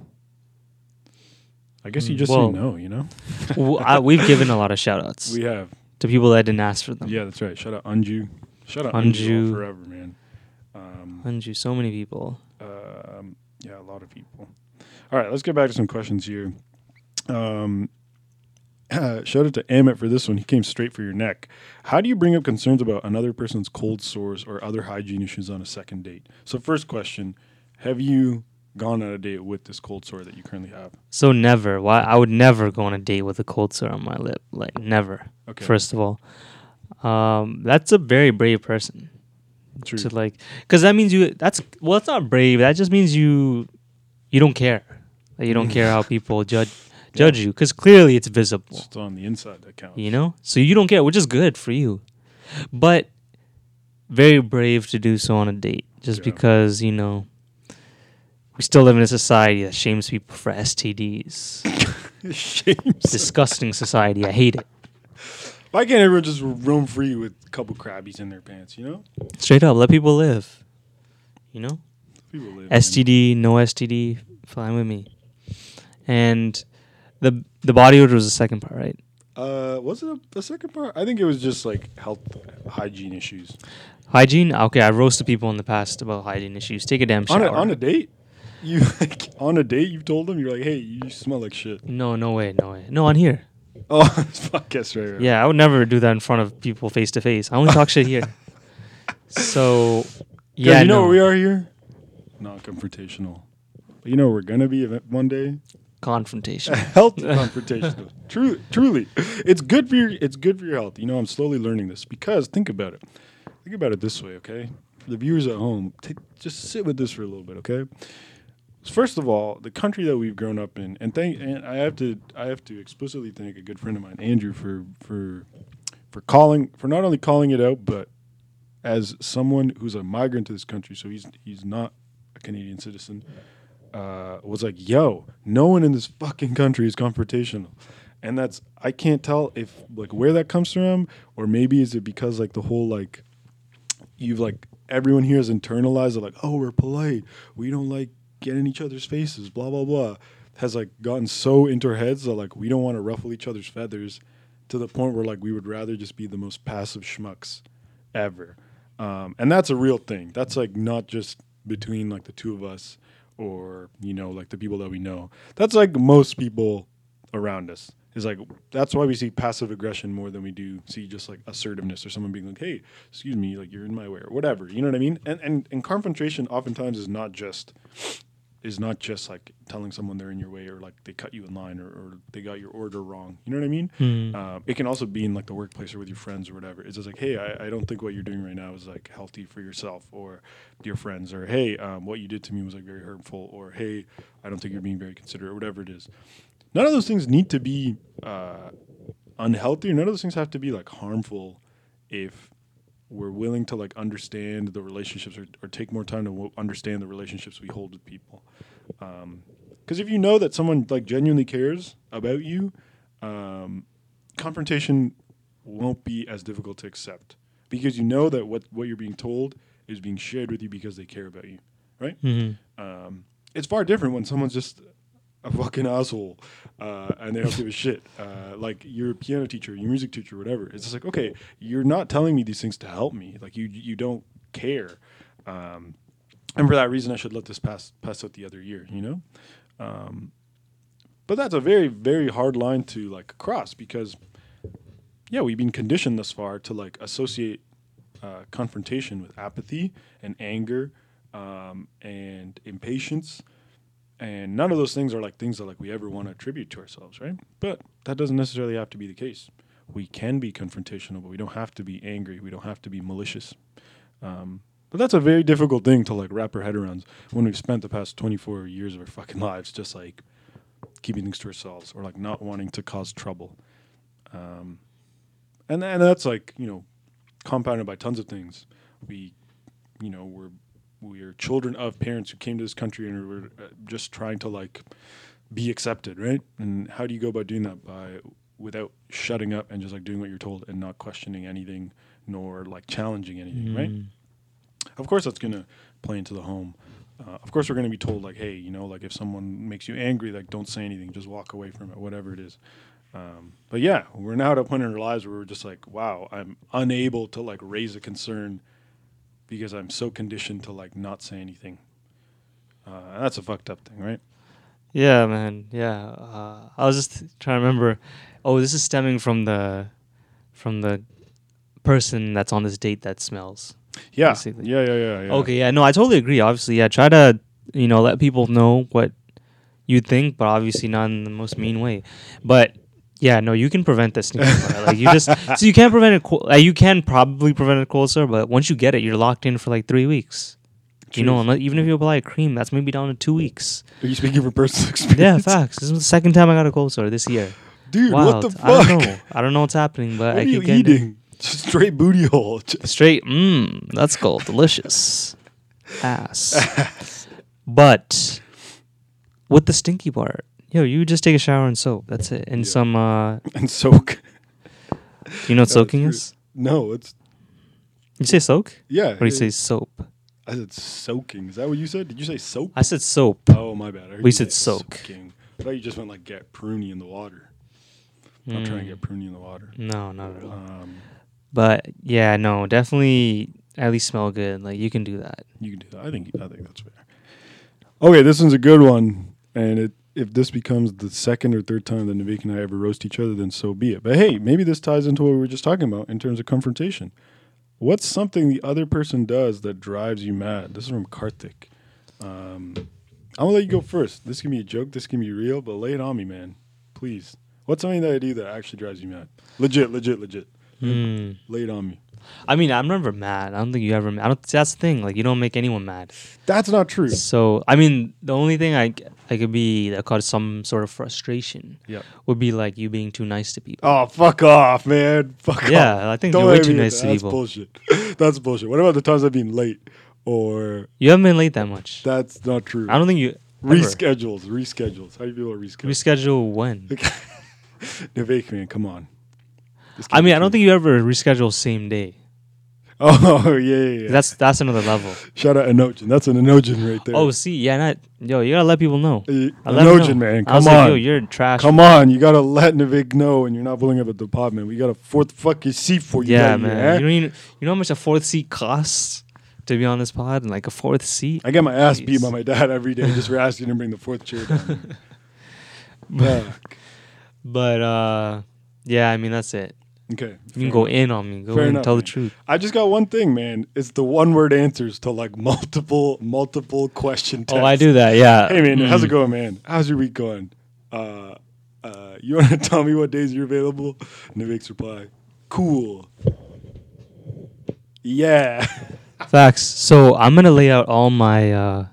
I guess you Mm, just well- say no. You know. (laughs) W- I, we've given a lot of shout outs We have. To people that didn't ask for them. Yeah, that's right. Shout out Anju. Shout out Anju, Anju. forever, man. Um, Anju, so many people. um, yeah, a lot of people. All right, let's get back to some questions here. Um, (clears throat) shout out to Emmett for this one. He came straight for your neck. How do you bring up concerns about another person's cold sores or other hygiene issues on a second date? So, first question Have you gone on a date with this cold sore that you currently have? So never. Why? I would never go on a date with a cold sore on my lip. Like never. Okay. First of all, um, that's a very brave person True. to like, because that means you. That's well, it's not brave. That just means you, you don't care. Like, you don't care how people (laughs) judge judge you, because clearly it's visible. It's on the inside that counts. You know, so you don't care, which is good for you. But very brave to do so on a date, just Yeah. because you know we still live in a society that shames people for STDs. (laughs) Shames. Disgusting society. I hate it. Why can't everyone just roam free with a couple crabbies in their pants, you know? Straight up, let people live. You know, People live. STD, no STD, fine with me. And the the body odor was the second part, right? Uh, was it a, the second part? I think it was just like health hygiene issues. Hygiene. Okay, I've roasted people in the past about hygiene issues. Take a damn On shower. a, on a date, you (laughs) like, on a date You've told them you're like, hey, you smell like shit. no, no way, no way. No, on here. (laughs) Oh, podcast right. right. Yeah, I would never do that in front of people face to face. I only talk shit here. (laughs) So, Yeah, you know no. where we are here? Not confrontational. But you know where we're gonna be one day? confrontation. healthy confrontational. True, truly, it's good for your. It's good for your health. You know, I'm slowly learning this because think about it. Think about it this way, okay? For the viewers at home, take, just sit with this for a little bit, okay? First of all, the country that we've grown up in, and thank, and I have to, I have to explicitly thank a good friend of mine, Andrew, for for for calling, for not only calling it out, but as someone who's a migrant to this country, so he's he's not a Canadian citizen uh, was like, "Yo, no one in this fucking country is confrontational," and that's I can't tell if like where that comes from, or maybe is it because like the whole like you've like everyone here has internalized it, like, "Oh, we're polite, we don't like get in each other's faces," blah blah blah, has like gotten so into our heads that like we don't want to ruffle each other's feathers to the point where like we would rather just be the most passive schmucks ever. Um, and that's a real thing. That's like not just between like the two of us or, you know, like the people that we know. That's like most people around us. Is like that's why we see passive aggression more than we do see just like assertiveness or someone being like, "Hey, excuse me, like you're in my way" or whatever. You know what I mean? And and and confrontation oftentimes is not just is not just like telling someone they're in your way or like they cut you in line or, or they got your order wrong. You know what I mean? Hmm. Um, it can also be in like the workplace or with your friends or whatever. It's just like, hey, I, I don't think what you're doing right now is like healthy for yourself or your friends, or hey, um, what you did to me was like very hurtful, or hey, I don't think you're being very considerate, or whatever it is. None of those things need to be uh, unhealthy, or none of those things have to be like harmful if we're willing to like understand the relationships or, or take more time to w- understand the relationships we hold with people. Because if you know that someone like genuinely cares about you, um, confrontation won't be as difficult to accept because you know that what what you're being told is being shared with you because they care about you, right? Mhm. Um, it's far different when someone's just a fucking asshole uh, and they don't give a shit. Uh, like your piano teacher, your music teacher, whatever. It's just like, okay, you're not telling me these things to help me. Like you, you don't care. Um, and for that reason, I should let this pass pass out the other year. You know. Um, but that's a very very hard line to like cross because yeah, we've been conditioned thus far to like associate uh, confrontation with apathy and anger um, and impatience, and none of those things are like things that like we ever want to attribute to ourselves, right? But that doesn't necessarily have to be the case. We can be confrontational, but we don't have to be angry. We don't have to be malicious. Um, but that's a very difficult thing to like wrap our head around when we've spent the past 24 years of our fucking lives just like keeping things to ourselves or like not wanting to cause trouble. Um, and and that's like you know compounded by tons of things. We, you know, we're we are children of parents who came to this country and were uh, just trying to like be accepted, right? And how do you go about doing that by without shutting up and just like doing what you're told and not questioning anything nor like challenging anything, right? Mm. Of course, that's gonna play into the home. Uh, of course, we're gonna be told like, hey, you know, like if someone makes you angry, like don't say anything, just walk away from it, whatever it is. Um, but yeah, we're now at a point in our lives where we're just like, wow, I'm unable to like raise a concern because I'm so conditioned to like not say anything. Uh, that's a fucked up thing, right? Yeah, man. Yeah. Uh, I was just trying to remember. Oh, this is stemming from the from the person that's on this date that smells. Yeah, Basically. yeah, yeah, yeah, yeah. Okay, yeah, no, I totally agree. Obviously, yeah, try to you know let people know what you think, but obviously not in the most mean way. But yeah, no, you can prevent part. (laughs) Like you just so you can't prevent it. co- Uh, you can probably prevent it closer, but once you get it, you're locked in for like three weeks. You know, unless, even if you apply a cream, that's maybe down to two weeks. Are you speaking from personal (laughs) experience? Yeah, facts. This is the second time I got a cold sore this year. dude. Wild. What the fuck? I don't know. I don't know what's happening, but What I are you keep getting it. Just straight booty hole. Just- straight. Mmm, that's called delicious (laughs) ass. but with the stinky part, yo, you just take a shower and soap. That's it. And Yeah. some. uh (laughs) and soak. You know what No, soaking is? No, it's You say soak, yeah. or do you say soap? I said soaking. Is that what you said? Did you say soap? I said soap. Oh my bad. I heard We you said say soak. soaking. I thought you just went like get pruny in the water. I'm trying to Mm. get pruny in the water. No, not at all. Um, But yeah, no, definitely at least smell good. Like you can do that. you can do that. I think I think that's fair. Okay, this one's a good one, and it if this becomes the second or third time that Navik and I ever roast each other, then so be it. But hey, maybe this ties into what we were just talking about in terms of confrontation. What's something the other person does that drives you mad? This is from Karthik. Um, I'm gonna let you go first. This can be a joke. This can be real, but lay it on me, man. Please. What's something that I do that actually drives you mad? Legit, legit, legit. Hmm. Lay it on me. I mean, I'm never mad. I don't think you ever. I don't. That's the thing. Like, you don't make anyone mad. That's not true. So, I mean, the only thing I I could be that cause some sort of frustration Yeah, would be like you being too nice to people. Oh, fuck off, man. Fuck off. Yeah, I think Don't you're way too nice that. to That's people. bullshit. (laughs) That's bullshit. What about the times I've been late? Or You haven't been late that much. that's not true. I don't think you ever. Reschedules, reschedules. How do you feel about reschedules? reschedule when. (laughs) Nivek, man, come on. I mean, I don't think you ever reschedule same day. (laughs) Oh yeah, yeah, yeah. That's that's another level. Shout out Enojin. That's an Enojin right there. Oh, see, yeah, not yo. You gotta let people know. 'em Enojin, man. Come like, on. yo, you're trash. Come on, you gotta let Nivik know, and you're not pulling up at the pod, man. We got a fourth fucking seat for you. Yeah, man. here, eh? You know, you know, you know how much a fourth seat costs to be on this pod? and Like a fourth seat. I get my ass beat by my dad every day just for asking him to bring the fourth chair down. (laughs) Fuck. But uh, yeah, I mean that's it. Okay. You can go in on me. Go Fair in, enough, tell the truth. I just got one thing, man. It's the one word answers to like multiple, multiple question tests. Oh, I do that. Yeah. Hey man, how's it Mm. going, man? How's your week going? Uh, uh, you want to (laughs) tell me what days you're available? Nivik's reply, cool. Yeah. (laughs) Facts. So I'm gonna lay out all my uh,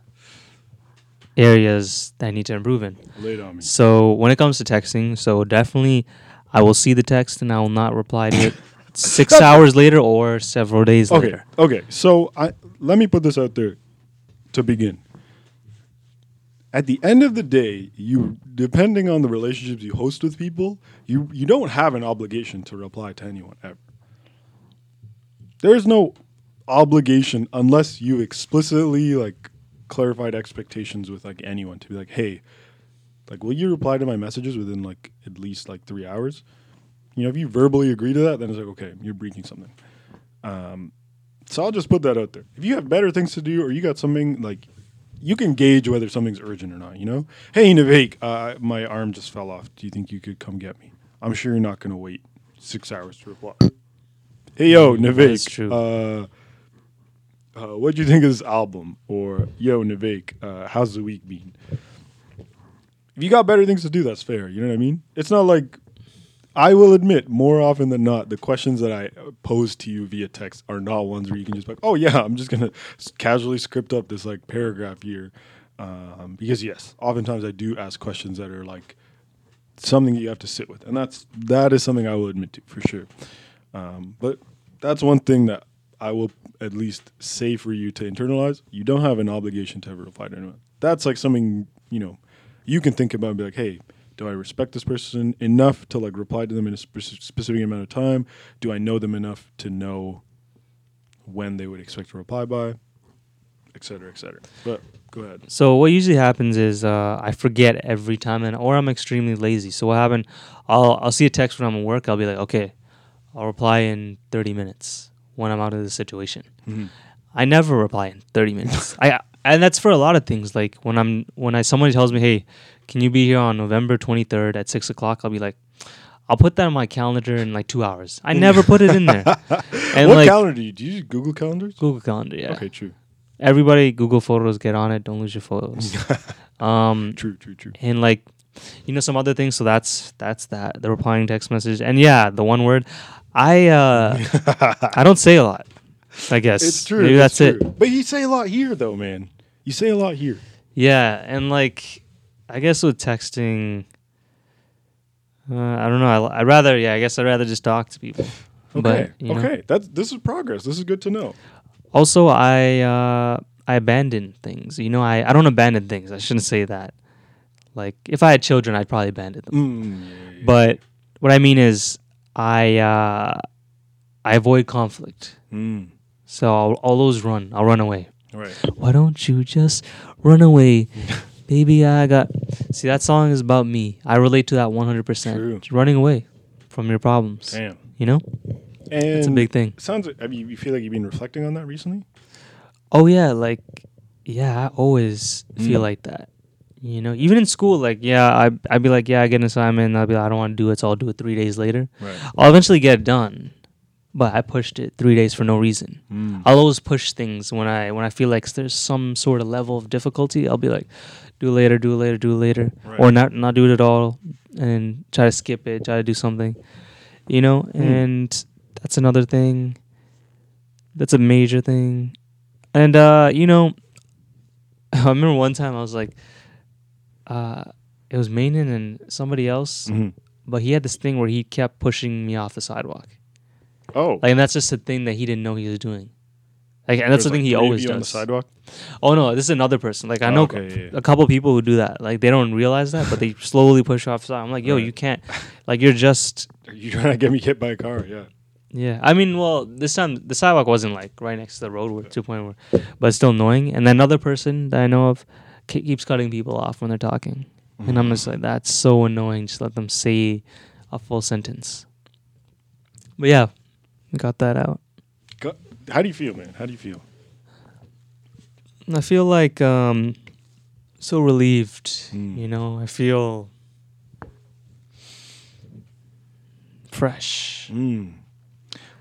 areas that I need to improve in. Lay it on me. So when it comes to texting, so definitely I will see the text and I will not reply to it (laughs) six hours later or several days Okay. later. Okay. Okay. So I let me put this out there to begin. At the end of the day, you depending on the relationships you host with people, you you don't have an obligation to reply to anyone ever. There is no obligation unless you explicitly like clarified expectations with like anyone to be like, hey, like will you reply to my messages within like at least like three hours? You know, if you verbally agree to that, then it's like, okay, you're breaching something. Um, so I'll just put that out there. If you have better things to do, or you got something like, you can gauge whether something's urgent or not. You know, hey Navik, uh, my arm just fell off. Do you think you could come get me? I'm sure you're not gonna wait six hours to reply. Hey yo, Navik, true. uh, uh, what do you think of this album? Or yo, Navik, uh, how's the week been? If you got better things to do, that's fair. You know what I mean? It's not like I will admit, more often than not, the questions that I pose to you via text are not ones where you can just like, oh yeah, (laughs) I'm just gonna casually script up this like paragraph here, um, because yes, oftentimes I do ask questions that are like something that you have to sit with, and that's that is something I will admit to for sure. Um, but that's one thing that I will at least say for you to internalize. You don't have an obligation to ever reply to anyone. That's like something you know you can think about and be like, hey, do I respect this person enough to like reply to them in a spe- specific amount of time? Do I know them enough to know when they would expect a reply by, et cetera, et cetera. But go ahead. So what usually happens is uh, I forget every time, and or I'm extremely lazy. So what happened? I'll I'll see a text when I'm at work. I'll be like, okay, I'll reply in 30 minutes when I'm out of the situation. I never reply in 30 minutes. I and that's for a lot of things. Like when I'm when I somebody tells me, hey, can you be here on November 23rd at six o'clock? I'll be like. I'll put that on my calendar in like two hours. I (laughs) never put it in there. And what like calendar do you, do you use? Google calendars? Google Calendar, yeah. Okay, true, Everybody, Google Photos, get on it. Don't lose your photos. (laughs) um, true, true, true. and like you know some other things so that's that's that the replying text message and yeah the one word i uh (laughs) i don't say a lot i guess It's true. maybe that's it. But you say a lot here, though, man. You say a lot here. yeah and like i guess with texting uh, i don't know I, i'd rather yeah i guess i'd rather just talk to people Okay, but you know. okay. That's this is progress. This is good to know. also i uh i abandon things you know i i don't abandon things i shouldn't say that like if i had children i'd probably abandon them Mm. But what I mean is, I uh, I avoid conflict. Mm, So I'll always run. I'll run away. all right. Why don't you just run away, (laughs) baby? I got. See, that song is about me. I relate to that one hundred True. percent. Running away from your problems. Damn. You know, And it's a big thing. Sounds. like- Have you, you feel like you've been reflecting on that recently? Oh yeah, like yeah, I always feel Mm. like that. You know, even in school, like yeah, I I'd be like, yeah, I get an assignment. I'll be like, I don't want to do it, so I'll do it three days later. Right. I'll eventually get it done. But I pushed it three days for no reason. Mm. I'll always push things when I when I feel like there's some sort of level of difficulty. I'll be like, do it later, do it later, do it later, Right. or not not do it at all, and try to skip it, try to do something, you know. Hmm. And that's another thing. That's a major thing, and uh, you know, (laughs) I remember one time I was like, uh, it was Mainen and somebody else, Mhm. but he had this thing where he kept pushing me off the sidewalk. Oh, Like, and that's just a thing that he didn't know he was doing. Like, and that's the thing like, he always you on the sidewalk. Oh no, this is another person. Like I Oh, know okay, yeah, yeah. a couple people who do that. Like they don't realize that, but they (laughs) slowly push off side. I'm like, yo, Right. you can't. Like you're just. (laughs) Are you trying to get me hit by a car? Yeah. Yeah, I mean, well, this time the sidewalk wasn't like right next to the road, where, to the point where, but it's still annoying. And then another person that I know of ke- keeps cutting people off when they're talking, and I'm mm. just like, that's so annoying. Just let them say a full sentence. But yeah, got that out. Go- How do you feel, man? How do you feel? I feel like um so relieved. Mm. You know, I feel fresh, Mm.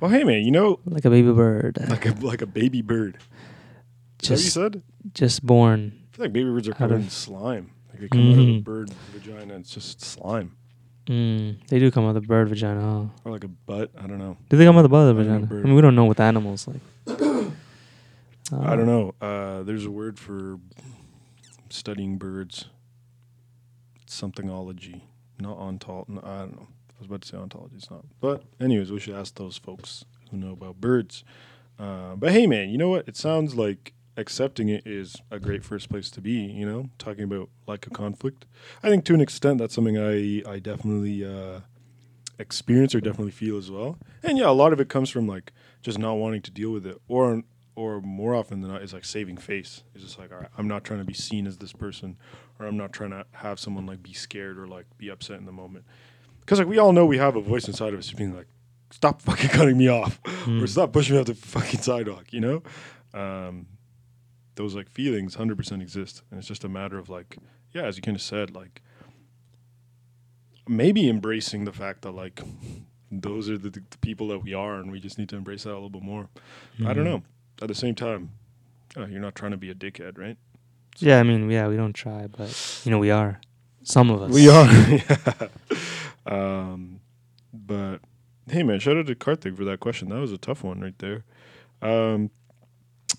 Well, hey, man. You know, like a baby bird, like a like a baby bird. What you just said? just born. I feel like baby birds are covered in slime. Like they come out of the Mhm. bird vagina, it's just slime, Mm, they do come out of the bird vagina. Huh? or like a butt. I don't know. Do they come out of the butt of the I don't know, vagina? I mean, we don't know with animals like. (coughs) I don't know. Uh, there's a word for studying birds. It's somethingology, not ontol. No, I don't know. I was about to say ontology. It's not. But anyways, we should ask those folks who know about birds. Uh, but hey, man, you know what? It sounds like accepting it is a great first place to be. You know, talking about like a conflict. I think to an extent that's something I I definitely uh, experience or definitely feel as well. And yeah, a lot of it comes from like just not wanting to deal with it, or or more often than not is like saving face. It's just like, all right, I'm not trying to be seen as this person, or I'm not trying to have someone like be scared or like be upset in the moment. Because like we all know we have a voice inside of us being like, stop fucking (laughs) cutting me off, or stop pushing me off the fucking sidewalk. You know, um, those like feelings 100% exist, and it's just a matter of like, yeah, as you kind of said, like maybe embracing the fact that like those are the, the people that we are, and we just need to embrace that a little bit more. I don't know. At the same time, uh, you're not trying to be a dickhead, right? Yeah, I mean, yeah, we don't try, but you know, we are. Some of us. We are. (laughs) yeah. Um, but hey, man, shout out to Karthik for that question. That was a tough one right there. Um,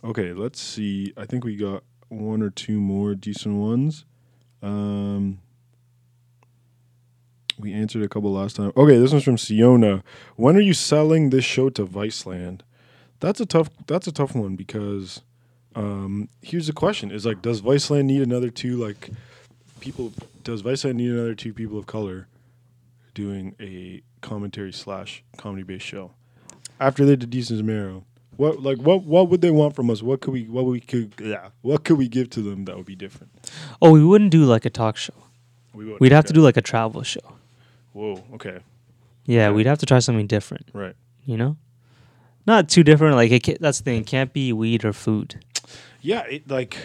okay, let's see. I think we got one or two more decent ones. Um, we answered a couple last time. Okay, this one's from Siona. When are you selling this show to Viceland? That's a tough. That's a tough one because um, here's the question: Is like, does Viceland need another two like people? Does Viceland need another two people of color doing a commentary slash comedy based show after they did Desus & Mero? What like what what would they want from us? What could we what we could yeah what could we give to them that would be different? Oh, we wouldn't do like a talk show. We would, We'd have to do like a travel show. Whoa, okay, Yeah, we'd have to try something different. right. You know, not too different. Like it can't, that's the thing. It can't be weed or food. Yeah, it like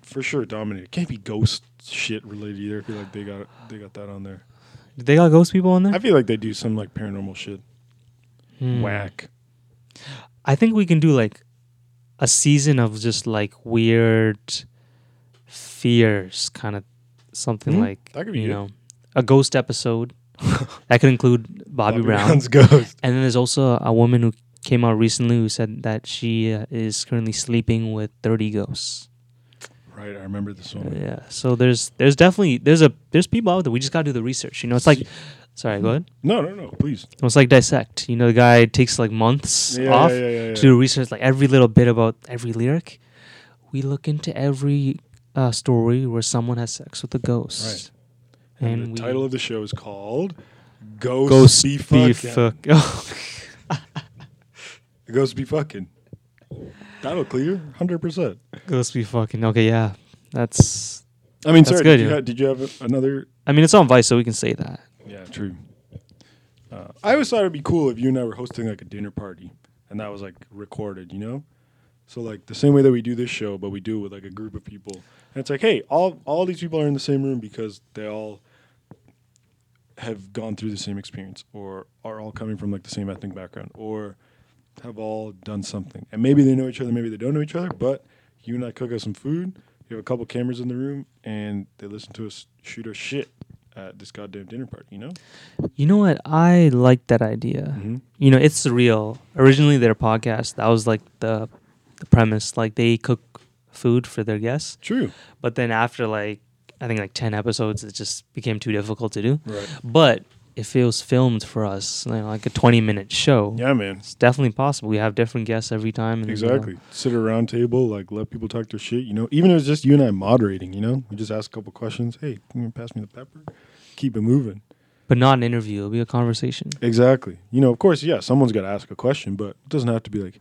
for sure dominated. It can't be ghost shit related either. I feel like they got they got that on there. They got ghost people in there? I feel like they do some like paranormal shit. Hmm. Whack. I think we can do like a season of just like weird fears, kind of something Mhm. like That could be you good. know a ghost episode. (laughs) that could include Bobby, Brown, Brown's ghost. and then there's also a woman who came out recently who said that she uh, is currently sleeping with 30 ghosts. Right, I remember this one. Yeah, so there's there's definitely there's a there's people out there. We just gotta do the research. You know, it's like, sorry, go ahead. No, no, no, please. It's like dissect. You know, the guy takes like months Yeah, off yeah, yeah, to do research, like every little bit about every lyric. We look into every uh, story where someone has sex with a ghost. And, And the title of the show is called Ghost, Ghost Be be Fucking. fuck. (laughs) (laughs) Ghost Be Fucking. That'll clear, hundred percent. Ghost be fucking. Okay, yeah, that's. I mean, That's sorry. good, did, you ha- did you have another? I mean, it's on Vice, so we can say that. True. Uh, I always thought it'd be cool if you and I were hosting like a dinner party, and that was like recorded. You know, so like the same way that we do this show, but we do it with like a group of people, and it's like, hey, all all these people are in the same room because they all have gone through the same experience or are all coming from like the same ethnic background or have all done something. And maybe they know each other, maybe they don't know each other, but you and I cook us some food. We have a couple cameras in the room and they listen to us shoot our shit at this goddamn dinner party, you know? You know what? I like that idea. Mm-hmm. You know, it's surreal. Originally, their podcast that was like the the premise. Like they cook food for their guests, True. but then after like I think like ten episodes, it just became too difficult to do. Right. But it feels filmed for us, you know, like a twenty minute show, Yeah, man. it's definitely possible. We have different guests every time. And, you know, Exactly. Sit at a round table, like let people talk their shit. You know, even if it's just you and I moderating. You know, we just ask a couple questions. Hey, can you pass me the pepper? Keep it moving. but not an interview. It'll be a conversation. Exactly. You know, of course, yeah, someone's got to ask a question, but it doesn't have to be like,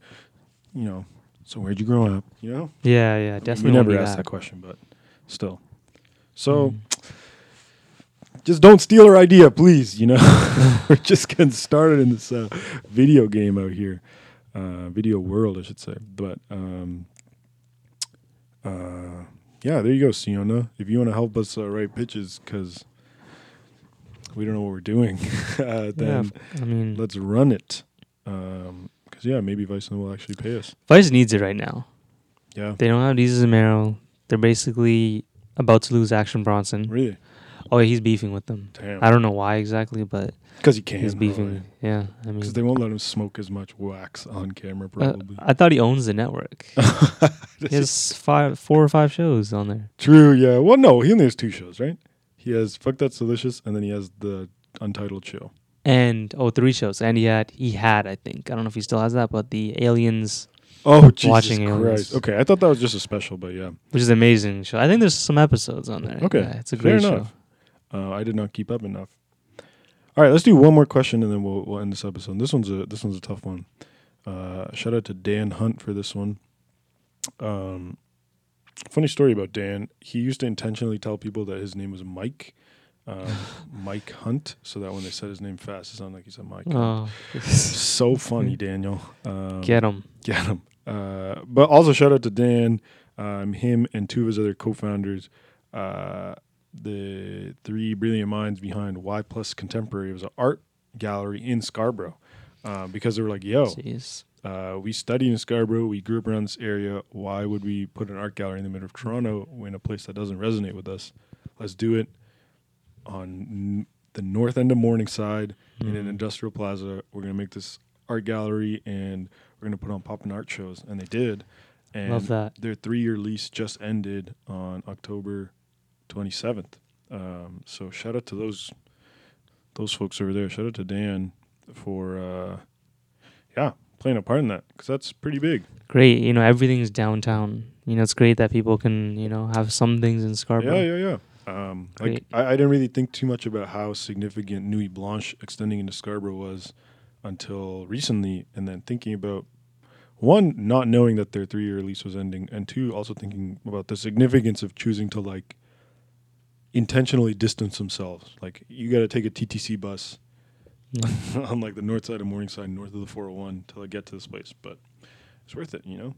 you know, so where'd you grow up? You know, Yeah, yeah, I mean, definitely. We never asked that that. question, but still. So. Mm. Just don't steal our idea, please. You know, (laughs) we're just getting started in this uh, video game out here, uh, video world, I should say. But um, uh, yeah, there you go, Siona. If you want to help us uh, write pitches, because we don't know what we're doing, (laughs) uh, Yeah, then I mean, let's run it. Because yeah, maybe Vice will actually pay us. Vice needs it right now. Yeah, They don't have Desus & Mero. They're basically about to lose Action Bronson. really. Oh, he's beefing with them. Damn. I don't know why exactly, but Because he can't, he's beefing. Yeah, I mean, Because they won't let him smoke as much wax on camera, uh, probably. I thought he owns the network. (laughs) he has five, four or five shows on there. True, yeah. Well, no, he only has two shows, right? He has Fuck That's Delicious, and then he has the Untitled show. And oh, three shows. And he had, he had, I think. I don't know if he still has that, but the Aliens, Oh, Jesus Watching Christ. Aliens. Okay, I thought that was just a special, but yeah. which is an amazing show. I think there's some episodes on there. Okay, Yeah, it's a fair great show. Uh, I did not keep up enough. All right, let's do one more question, and then we'll we'll end this episode. This one's a this one's a tough one. Uh, shout out to Dan Hunt for this one. Um, funny story about Dan. He used to intentionally tell people that his name was Mike, um, (laughs) Mike Hunt, so that when they said his name fast, it sounded like he said Mike. Oh, (laughs) So funny, (laughs) Daniel. Um, get him. get him. Uh, but also shout out to Dan, um, him and two of his other co-founders, uh, the three brilliant minds behind Y Plus Contemporary. It was an art gallery in Scarborough uh, because they were like, "Yo, uh, we studied in Scarborough. We grew up around this area. Why would we put an art gallery in the middle of Toronto in a place that doesn't resonate with us? Let's do it on n- the north end of Morningside in an Mhm. industrial plaza. We're gonna make this art gallery and we're gonna put on poppin' art shows, and they did. And Love that. their three-year lease just ended on October 27th. Um, so shout out to those those folks over there. Shout out to Dan for uh, yeah playing a part in that because that's pretty big. Great. You know, everything's downtown. You know, it's great that people can, you know, have some things in Scarborough. Yeah, yeah, yeah. Um, like I, I didn't really think too much about how significant Nuit Blanche extending into Scarborough was until recently, and then thinking about one, not knowing that their three-year lease was ending, and two, also thinking about the significance of choosing to like intentionally distance themselves. Like you got to take a TTC bus Mm. (laughs) on like the north side of Morningside, north of the 401, till I get to this place, but it's worth it, you know.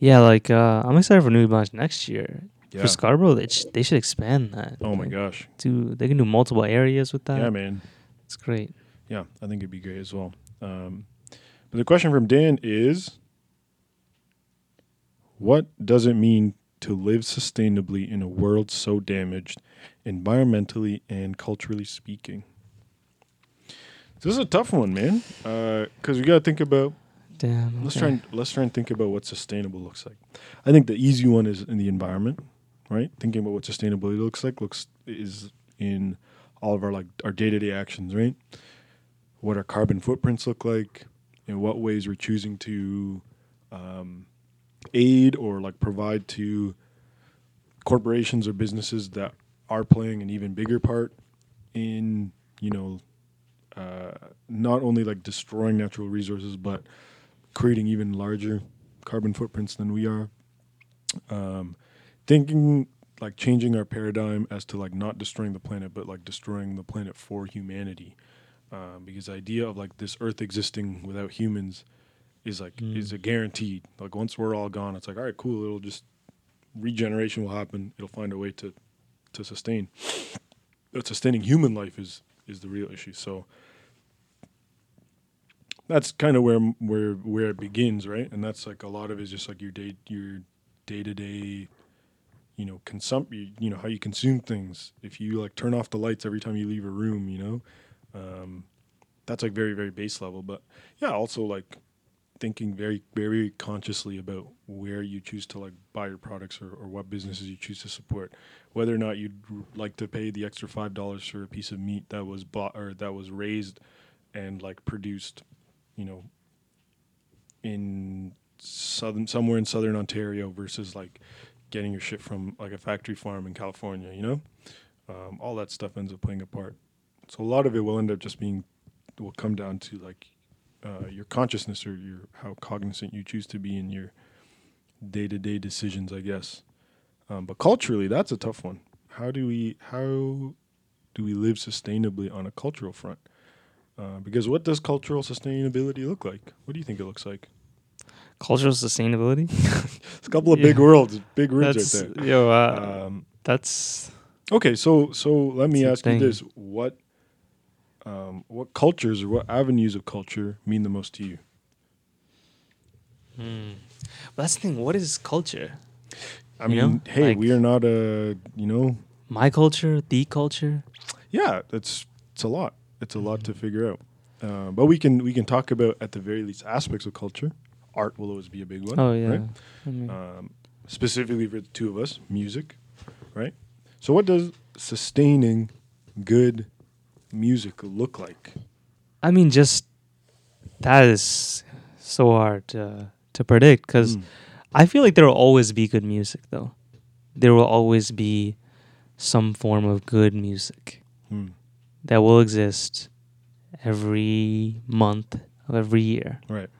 Yeah, like uh, I'm excited for Nuit Blanche next year. Yeah. For Scarborough, they, sh- they should expand that. Oh my Like, gosh. Do they can do multiple areas with that? Yeah, man. It's great. Yeah, I think it'd be great as well. Um, but the question from Dan is What does it mean to live sustainably in a world so damaged, environmentally and culturally speaking? This is a tough one, man. Because we got to think about. Damn. Let's okay. try and let's try and think about what sustainable looks like. I think the easy one is in the environment, right? Thinking about what sustainability looks like looks is in all of our like our day to day actions, right? What our carbon footprints look like, in what ways we're choosing to um, aid or like provide to corporations or businesses that are playing an even bigger part in you know uh, not only like destroying natural resources but creating even larger carbon footprints than we are. Um, thinking like changing our paradigm as to like not destroying the planet, but like destroying the planet for humanity. Um, because the idea of like this Earth existing without humans is like Mm. is a guaranteed. Like once we're all gone, it's like all right, cool. It'll just regeneration will happen. It'll find a way to to sustain. But sustaining human life is is the real issue. So that's kind of where where where it begins, right? And that's like a lot of it is just like your day your day to day, you know, consum you, you know how you consume things. If you like turn off the lights every time you leave a room, you know, um, that's like very very base level. But yeah, also like thinking very very consciously about where you choose to like buy your products or, or what businesses you choose to support. Whether or not you'd r- like to pay the extra five dollars for a piece of meat that was bought or that was raised and like produced you know in southern somewhere in southern ontario versus like getting your shit from like a factory farm in california you know? Um, all that stuff ends up playing a part. So a lot of it will end up just being will come down to like uh, your consciousness or your how cognizant you choose to be in your day-to-day decisions i guess. Um, but culturally that's a tough one. How do we how do we live sustainably on a cultural front? Uh, because what does cultural sustainability look like? What do you think it looks like? Cultural sustainability. (laughs) it's a couple of (laughs) Yeah. big worlds big words that's right there. yo. Uh, um, that's Okay, so so let me ask you this: what um, what cultures or what avenues of culture mean the most to you? hmm. that's the thing. What is culture? I You mean, know, hey, like- we are not a you know, My culture, the culture. yeah, it's it's a lot. It's a lot to figure out. Uh, but we can we can talk about at the very least aspects of culture. Art will always be a big one. Oh yeah. right? I mean, Um, specifically for the two of us, music, right? So, what does sustaining good music look like? I mean, just that is so hard to to predict because Mm. I feel like there will always be good music, though. There will always be some form of good music Hmm. that will exist every month of every year. Right.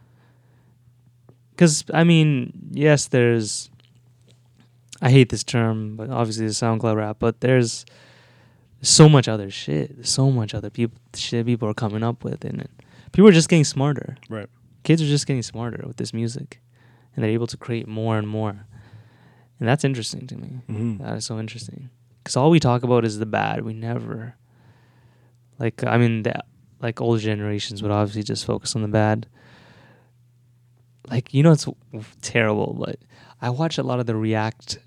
Because I mean, yes, there's. I hate this term, but obviously the SoundCloud rap. But there's so much other shit. So much other people shit people are coming up with, and people are just getting smarter. Right. Kids are just getting smarter with this music, and they're able to create more and more, and that's interesting to me. Mhm. That is so interesting. Because all we talk about is the bad. We never, like, I mean, the, like older generations would obviously just focus on the bad. Like, you know, it's w- terrible, but I watch a lot of the React,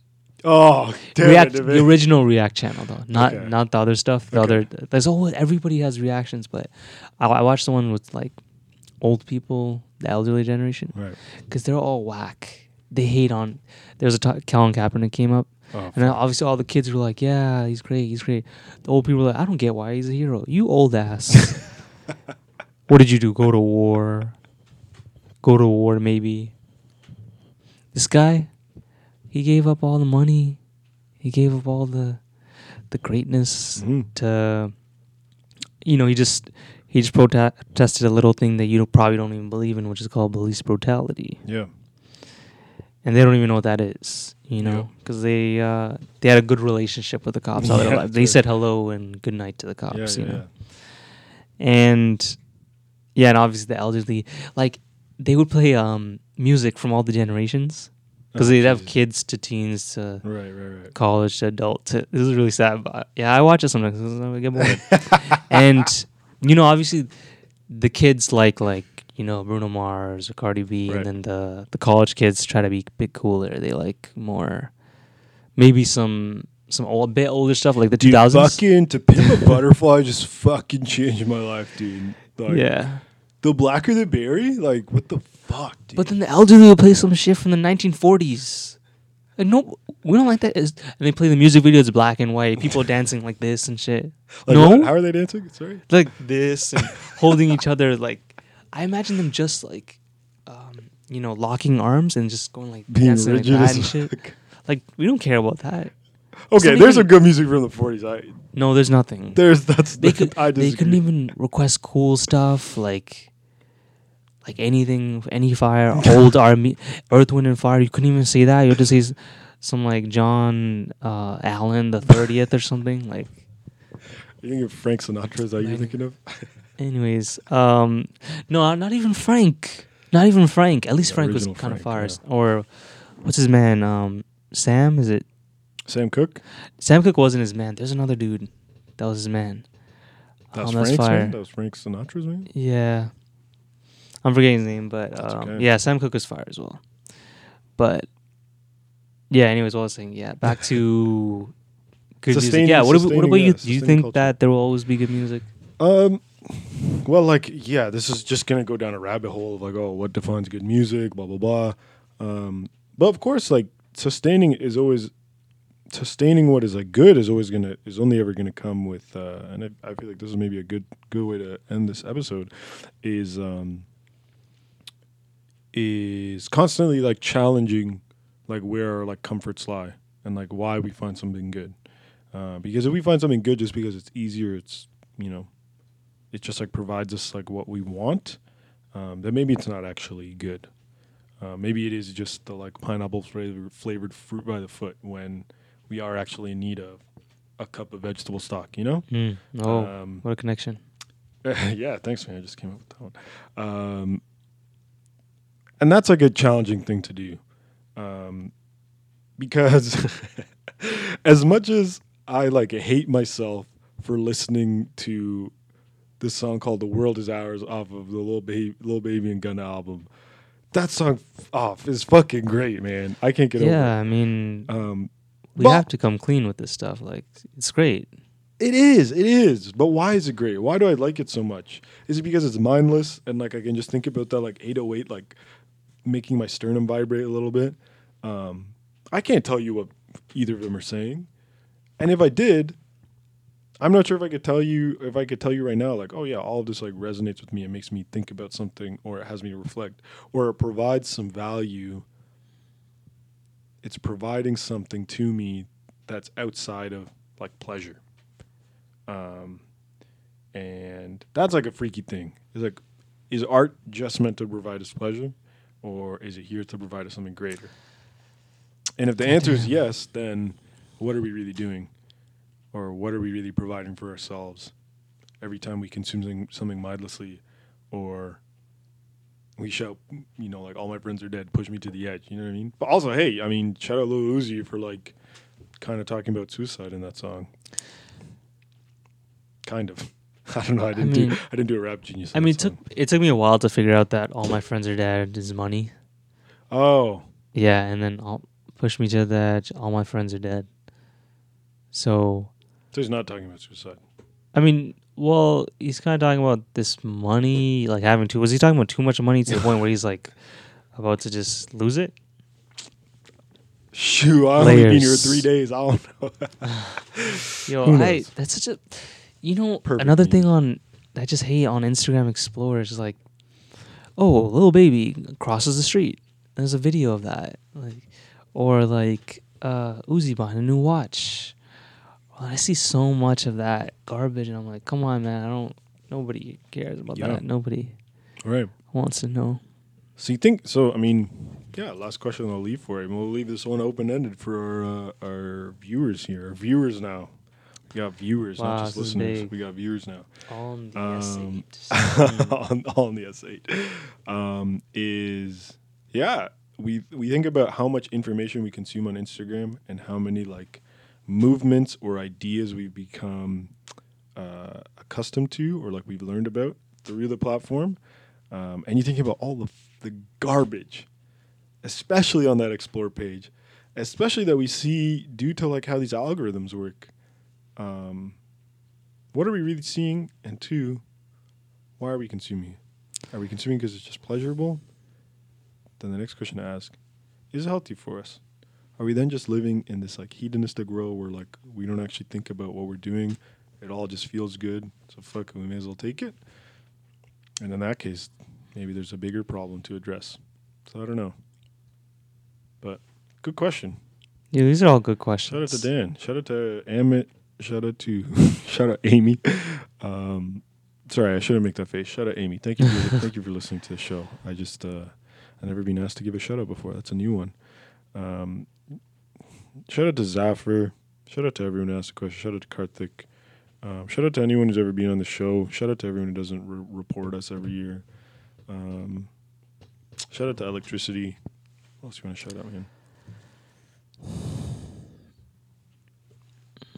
Oh, damn React, it, the original React channel though, not Okay. not the other stuff. The Okay. other, there's oh, everybody has reactions, but I, I watched the one with like old people, the elderly generation, Right. because they're all whack. They hate on. There's a t- Colin Kaepernick came up, Oh, and obviously all the kids were like, "Yeah, he's great, he's great." The old people were like, "I don't get why he's a hero. You old ass. (laughs) what did you do? Go to war? Go to war? Maybe." This guy, he gave up all the money. He gave up all the, the greatness Mhm. to. You know, he just he just protested a little thing that you don't, probably don't even believe in, which is called police brutality Yeah. and they don't even know what that is, you know, because they uh, they had a good relationship with the cops all their Yeah, life. They said hello and good night to the cops, yeah, you know, yeah. and yeah, and obviously the elderly, like they would play um music from all the generations Oh, because Oh, they'd have kids to teens to Right, right, right. college to adult. To, this is really sad, but yeah, I watch it sometimes. I get bored. (laughs) and you know, obviously, the kids like like you know Bruno Mars or Cardi B, Right. and then the the college kids try to be a bit cooler. They like more, maybe some some old, a bit older stuff like the two thousands. fucking to pimp a butterfly just fucking changed my life, dude. Like, Yeah, The blacker the berry, like what the fuck, dude? but then the elderly will play some shit from the nineteen forties. And no, we don't like that. It's- And they play the music videos black and white, people (laughs) dancing like this and shit. Like, no, what? how are they dancing? Sorry. like this and (laughs) holding each (laughs) other like I imagine them just like um, you know locking arms and just going like Being dancing like that and shit. fuck. Like we don't care about that. Okay, there's some good music from the 40s. I No, there's nothing. there's that's they could I they couldn't even request cool stuff like like anything any fire old army earth wind and fire you couldn't even say that you had to say s- some like john uh allen the 30th or something like You think of Frank Sinatra? Is that you're thinking of? Anyways, um, no, not even Frank. Not even Frank. At least The Frank was kind of fire. Frank, Or what's his man? Um, Sam. Is it Sam Cooke. Sam Cooke Wasn't his man. There's another dude that was his man. That's um, that's Frank's fire. man. That was Frank Sinatra's man. Yeah. I'm forgetting his name, but um, okay. yeah, Sam Cooke is fire as well. But yeah, anyways, what I was saying, yeah, back to (laughs) good music. Yeah, what, ab- what about you? yeah, Do you think culture. that there will always be good music? Um, well, like, yeah, this is just gonna go down a rabbit hole of like, oh, what defines good music, blah blah blah. Um, but of course, like, sustaining is always sustaining what is like good is always gonna is only ever gonna come with, uh, and I, I feel like this is maybe a good good way to end this episode, is um, is constantly like challenging, like where our like comforts lie and like why we find something good. Uh, because if we find something good just because it's easier, it's you know, it just like provides us like what we want, um, then maybe it's not actually good. Uh, maybe it is just the like pineapple flavor, flavored fruit by the foot when we are actually in need of a cup of vegetable stock. You know? Mm. Oh, Um, what a connection. (laughs) yeah, thanks, man. I just came up with that one. Um, and that's like a challenging thing to do, um, because (laughs) as much as I like hate myself for listening to this song called "The World Is Ours" off of the Little Baby, Little Baby and Gunna album, that song off is fucking great, man. I can't get Yeah, over. Yeah, I mean. Um, we have to come clean with this stuff. Like, it's great. It is, it is. But why is it great? Why do I like it so much? Is it because it's mindless and like I can just think about that like 808 like making my sternum vibrate a little bit? Um, I can't tell you what either of them are saying. And if I did, I'm not sure if I could tell you if I could tell you right now like, oh yeah, all of this like resonates with me and makes me think about something or it has me reflect or it provides some value. It's providing something to me that's outside of like pleasure. Um, and that's like a freaky thing. It's like, is art just meant to provide us pleasure, or is it here to provide us something greater? And if the answer is yes, then what are we really doing, or what are we really providing for ourselves every time we consume something, mindlessly, or we shout, you know, like all my friends are dead, push me to the edge. You know what I mean? But also, hey, I mean, shout out Lil Uzi for like kind of talking about suicide in that song. Kind of. (laughs) I don't know. I didn't do. mean- I didn't do a rap genius. I mean, it took it took me a while to figure out that all my friends are dead is money. Oh, Yeah, and then all, push me to the edge. All my friends are dead. So, so he's not talking about suicide. I mean, well, he's kind of talking about this money, like having too. Was he talking about too much money to the point where he's like about to just lose it? Shoo! I only been here Layers. three days. I don't know. (sighs) Yo, I that's such a, you know, Perfect another meme. thing on I just hate on Instagram Explorer is like, oh, little baby crosses the street. There's a video of that, like, or like uh, Uzi buying a new watch. Well, I see so much of that garbage, and I'm like, come on, man, I don't. Nobody cares about Yeah. that. Nobody right. wants to know. So you think? So I mean, yeah. Last question I'll leave for it. We'll leave this one open ended for our, uh, our viewers here. Our viewers now. We got viewers, Wow, not just listeners. We got viewers now. On the Um, S8. (laughs) on, on the S8 um, is yeah we we think about how much information we consume on Instagram and how many like movements or ideas we've become uh, accustomed to or like we've learned about through the platform um, and you think about all the the garbage especially on that explore page especially that we see due to like how these algorithms work um, what are we really seeing and two why are we consuming? Are we consuming because it's just pleasurable? Then the next question to ask is it healthy for us? Are we then just living in this like hedonistic world where like we don't actually think about what we're doing? It all just feels good, so fuck it, we may as well take it. And in that case, maybe there's a bigger problem to address. So I don't know. But good question. yeah, these are all good questions. Shout out to Dan. Shout out to Amit. Shout out to (laughs) shout out Amy. Um, sorry, I shouldn't make that face. Shout out Amy. Thank you. For, (laughs) thank you for listening to the show. I just uh, I never been asked to give a shout out before. That's a new one. Um, shout out to Zafir. Shout out to everyone who asked a question. Shout out to Karthik. Um, shout out to anyone who's ever been on the show. Shout out to everyone who doesn't re- report us every year. Um, shout out to Electricity. What else you want to shout out, man?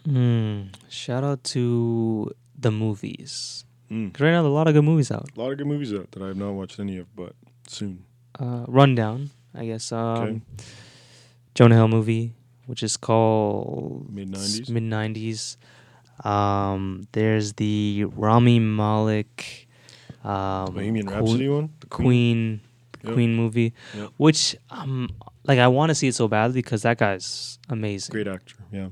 Mm, shout out to the movies. Mm. 'Cause right now, there are a lot of good movies out. A lot of good movies out that I have not watched any of, but soon. Uh, Rundown, I guess. Um, Okay. Jonah Hill movie, which is called Mid-nineties? Mid nineties. Um, there's the Rami Malek, um, Bohemian Rhapsody one. The Queen, Yep. Queen movie, Yep. which um, like I want to see it so badly because that guy's amazing. Great actor. Yeah.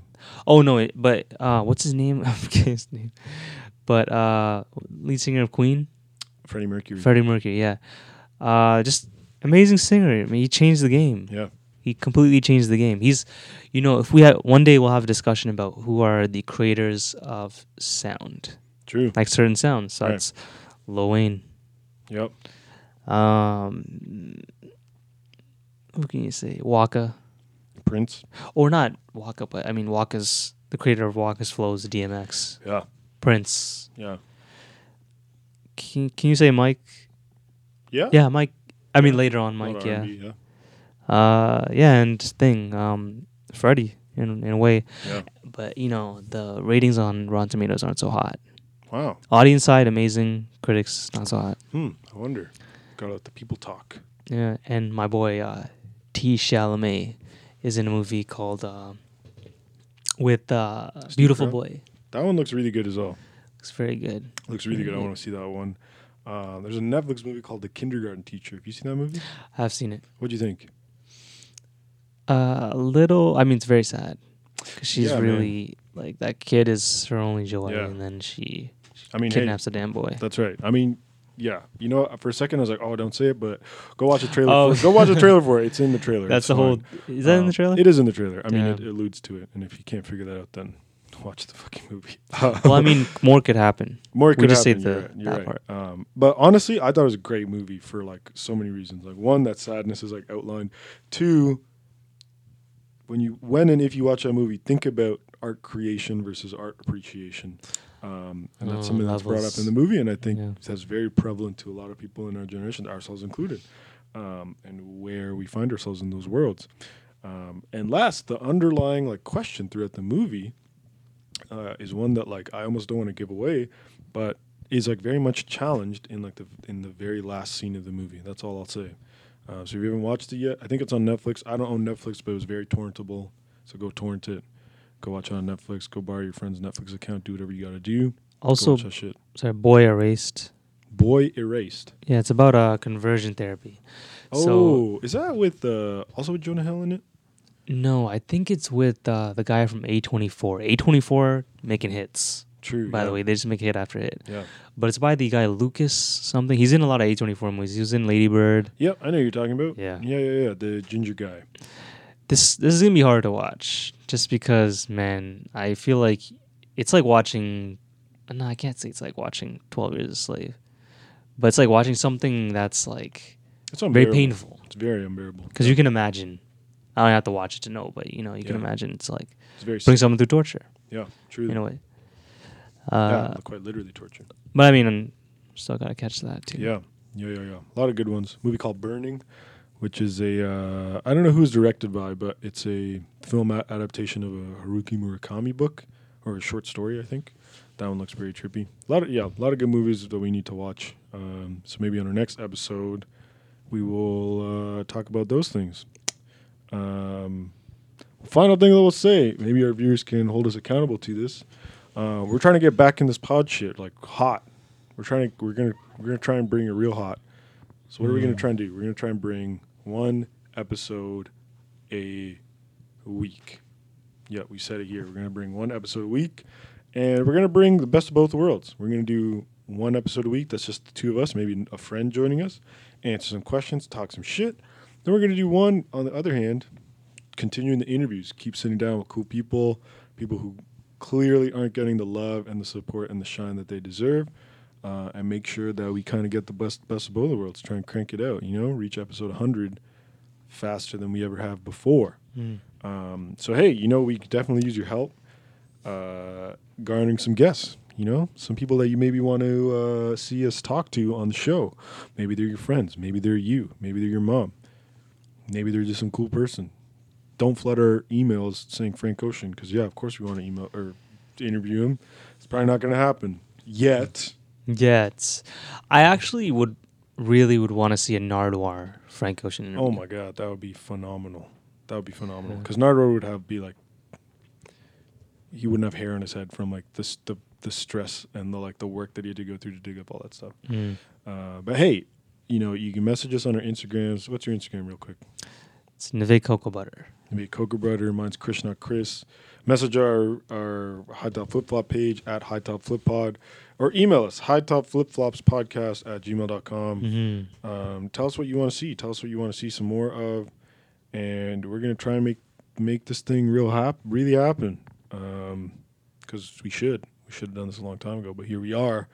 Oh no, it, but uh, what's his name? (laughs) I forget his name. But uh, lead singer of Queen, Freddie Mercury. Freddie Mercury. Yeah, uh, just amazing singer. I mean, he changed the game. Yeah. He completely changed the game. He's, you know, if we had one day, we'll have a discussion about who are the creators of sound, True. like certain sounds. So Right. that's Lil Wayne. Yep. Um, who can you say? Waka, Prince. or not Waka, but I mean Waka's the creator of Waka's flows, the DMX, Yeah. Prince. Yeah. Can Can you say Mike? Yeah. Yeah, Mike. I mean Yeah. later on, Mike. Yeah. Yeah. Uh, yeah, and thing, um, Freddie in in a way, Yeah. but you know the ratings on Rotten Tomatoes aren't so hot. Wow. Audience side amazing, critics not so hot. Hmm. I wonder. Gotta let the people talk. Yeah, and my boy uh, T. Chalamet is in a movie called uh, with uh, Steve Beautiful? Boy. That one looks really good as well. Looks very good. Looks really good. I want to see that one. Uh, there's a Netflix movie called The Kindergarten Teacher. Have you seen that movie? I've seen it. What do you think? Uh, a little. I mean, it's very sad because she's Yeah, man. really like that kid is her only joy, Yeah. and then she I mean, hey, kidnaps the damn boy. that's right. I mean, yeah. You know, for a second I was like, oh, don't say it, but go watch the trailer. Oh. For, go watch the trailer for it. It's in the trailer. (laughs) That's It's the whole. fine. Is that in Um, the trailer? It is in the trailer. I mean, it, it alludes to it. And if you can't figure that out, then (laughs) watch the fucking movie. well, I mean, more could happen. More could we just say happen. You're the- right. You're that right. Um, but honestly, I thought it was a great movie for like so many reasons. Like one, that sadness is like outlined. Two, when you when and if you watch that movie, think about art creation versus art appreciation. Um, and that's Oh, something that's brought up in the movie, and I think Yeah. that's very prevalent to a lot of people in our generation, ourselves included, um, and where we find ourselves in those worlds. Um, and last, the underlying like question throughout the movie uh, is one that like I almost don't want to give away, but is like very much challenged in like the in the very last scene of the movie. That's all I'll say. Uh, so if you haven't watched it yet, I think it's on Netflix. I don't own Netflix, but it was very torrentable. So go torrent it. Go watch it on Netflix. Go borrow your friend's Netflix account. Do whatever you gotta do. Go Also, watch that shit. sorry, boy erased. Boy Erased. Yeah, it's about uh, conversion therapy. Oh, So is that with uh, also with Jonah Hill in it? no, I think it's with uh, the guy from A24. A24 making hits. True. By yeah. the way, they just make hit after hit. Yeah. But it's by the guy Lucas something. He's in a lot of A24 movies. He was in Lady Bird. Yep, I know you're talking about. Yeah. Yeah, yeah, yeah. The ginger guy. This this is gonna be hard to watch, just because, man, I feel like it's like watching. No, I can't say it's like watching Twelve Years a Slave, but it's like watching something that's like It's very painful. It's very unbearable. Because you can imagine. I don't have to watch it to know, but you know, you can imagine it's like It's very putting sick. someone through torture Yeah, truly. in a way. yeah, Uh, quite literally torture. but I mean, I'm still gotta catch that too. Yeah, yeah, yeah, yeah. A lot of good ones. movie called Burning, which is a uh, I don't know who's directed by, but it's a film a- adaptation of a Haruki Murakami book or a short story, I think. That one looks very trippy. A lot of yeah, a lot of good movies that we need to watch. Um, so maybe on our next episode, we will uh, talk about those things. Um, final thing that we'll say, maybe our viewers can hold us accountable to this. Uh, we're trying to get back in this pod shit like hot. We're trying to we're gonna we're gonna try and bring it real hot. So what are we gonna Mm. try and do? We're gonna try and bring one episode a week. Yeah, we said it here. We're gonna bring one episode a week, and we're gonna bring the best of both worlds. We're gonna do one episode a week. That's just the two of us, maybe a friend joining us, answer some questions, talk some shit. Then we're gonna do one on the other hand, continuing the interviews. Keep sitting down with cool people, people who clearly aren't getting the love and the support and the shine that they deserve. Uh, and make sure that we kind of get the best best of both worlds. Try and crank it out. You know, reach episode 100 faster than we ever have before. Mm. Um, so hey, you know, we could definitely use your help uh, garnering some guests. You know, some people that you maybe want to uh, see us talk to on the show. Maybe they're your friends. Maybe they're you. Maybe they're your mom. Maybe they're just some cool person. Don't flood our emails saying Frank Ocean because yeah, of course we want to email or interview him. It's probably not going to happen. yet. Yet, I actually would really would want to see a Nardwuar Frank Ocean interview. Oh my god, that would be phenomenal. That would be phenomenal Yeah. because Nardwuar would have be like he wouldn't have hair on his head from like the s- the the stress and the like the work that he had to go through to dig up all that stuff. Mm. Uh, but hey, you know you can message us on our Instagrams. What's your Instagram, real quick? It's Neve Cocoa Butter. Maybe Coca Brother. Mine's Krishna Chris. Message our our High Top Flip Flop page at High Top Flip Pod, or email us High Top Flip Flops Podcast at gmail.com. Mm-hmm. Um, tell us what you want to see. Tell us what you want to see some more of, and we're gonna try and make make this thing real hap- really happen. Because we should. We should have done this a long time ago, but here we are.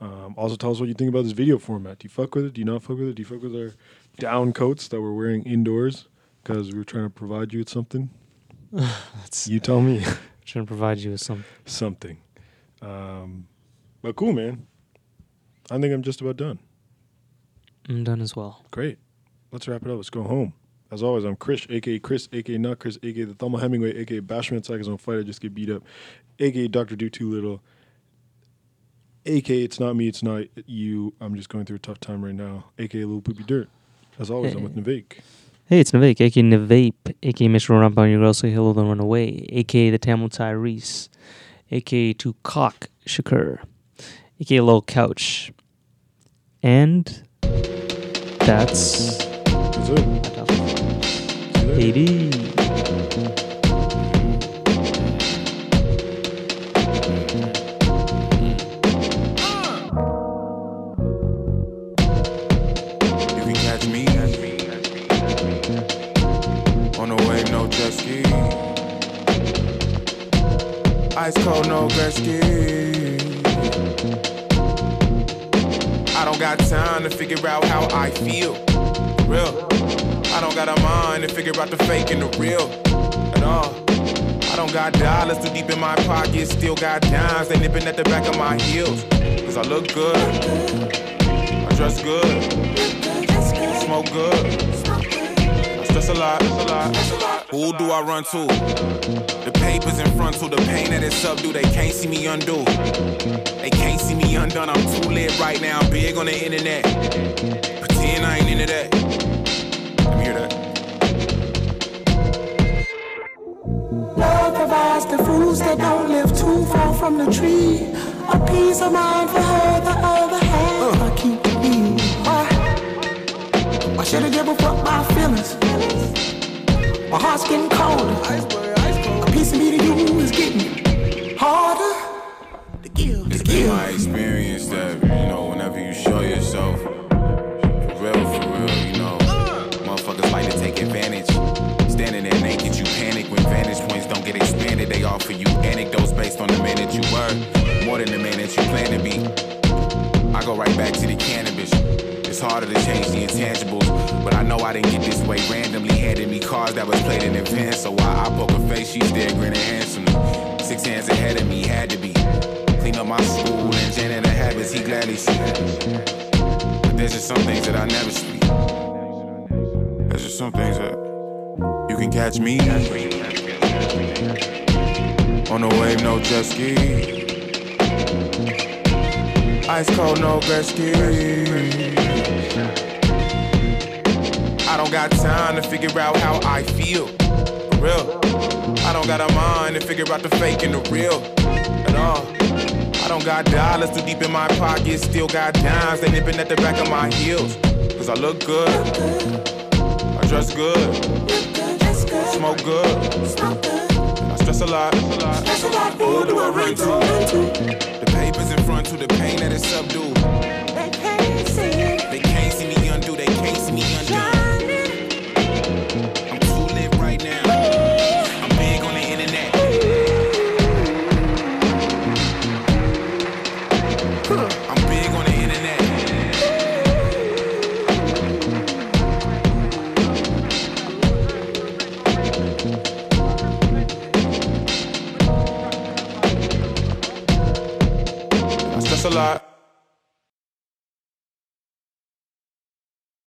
Um, also, tell us what you think about this video format. Do you fuck with it? Do you not fuck with it? Do you fuck with our down coats that we're wearing indoors? Because we're trying to provide you with something. (sighs) That's You tell me (laughs) trying to provide you with some. something. Um, but cool, man. I think I'm just about done. I'm done as well. Great. Let's wrap it up. Let's go home. As always, I'm Chris, aka Chris, aka not Chris, aka the Thelma Hemingway, aka Bashman is on fight. I just get beat up, aka Doctor Do Too Little, aka It's not me, it's not you. I'm just going through a tough time right now, aka Little Poopy Dirt. As always, I'm with Navik. Hey, it's Navik, aka Navape, aka Mr. Run on your girl say hello, then run away, aka the Tamil Tyrese, aka to cock Shakur, aka Lil Couch. And that's it. See you later. 80. You can catch me on the wave, no jet ski. Ice cold, no Gretzky. Got time to figure out how I feel. Real. I don't got a mind to figure out the fake and the real at all. I don't got dollars too deep in my pockets, still got dimes they nipping at the back of my heels. Cause I look good, I dress good, smoke good. Stress a lot. Who do I run to? The papers in front to the pain that it's subdue. They can't see me undo. They can't see me undone. I'm too lit right now. I'm big on the internet. Pretend I ain't into that. Let me hear that. Love provides the fruits that don't live too far from the tree. A piece of mind for her, the other half uh. I keep to me. Why? Why should I give a fuck my feelings? My heart's getting colder. Piece of me to you is getting harder to give. Been my experience that, you know, whenever you show yourself, for real, for real, you know, motherfuckers like to take advantage. Standing there naked, you panic when vantage points don't get expanded. They offer you anecdotes based on the man that you were, more than the man that you plan to be. I go right back to the cannabis. Harder to change the intangibles, but I know I didn't get this way randomly. Handed me cards that was played in advance, so while I poke her face, she's there grinning handsomely. Six hands ahead of me, had to be. Clean up my school and janitor habits, he gladly see. But there's just some things that I never speak. There's just some things that you can catch me on the wave, no jet ski. Ice cold, no Gretzky. I don't got time to figure out how I feel. For real. I don't got a mind to figure out the fake and the real at all. I don't got dollars too deep in my pockets, still got dimes they nipping at the back of my heels. Cause I look good, I dress good, smoke good, I stress a lot. That's a lot. Who do I? Run to? The papers in front to the pain that is subdued. See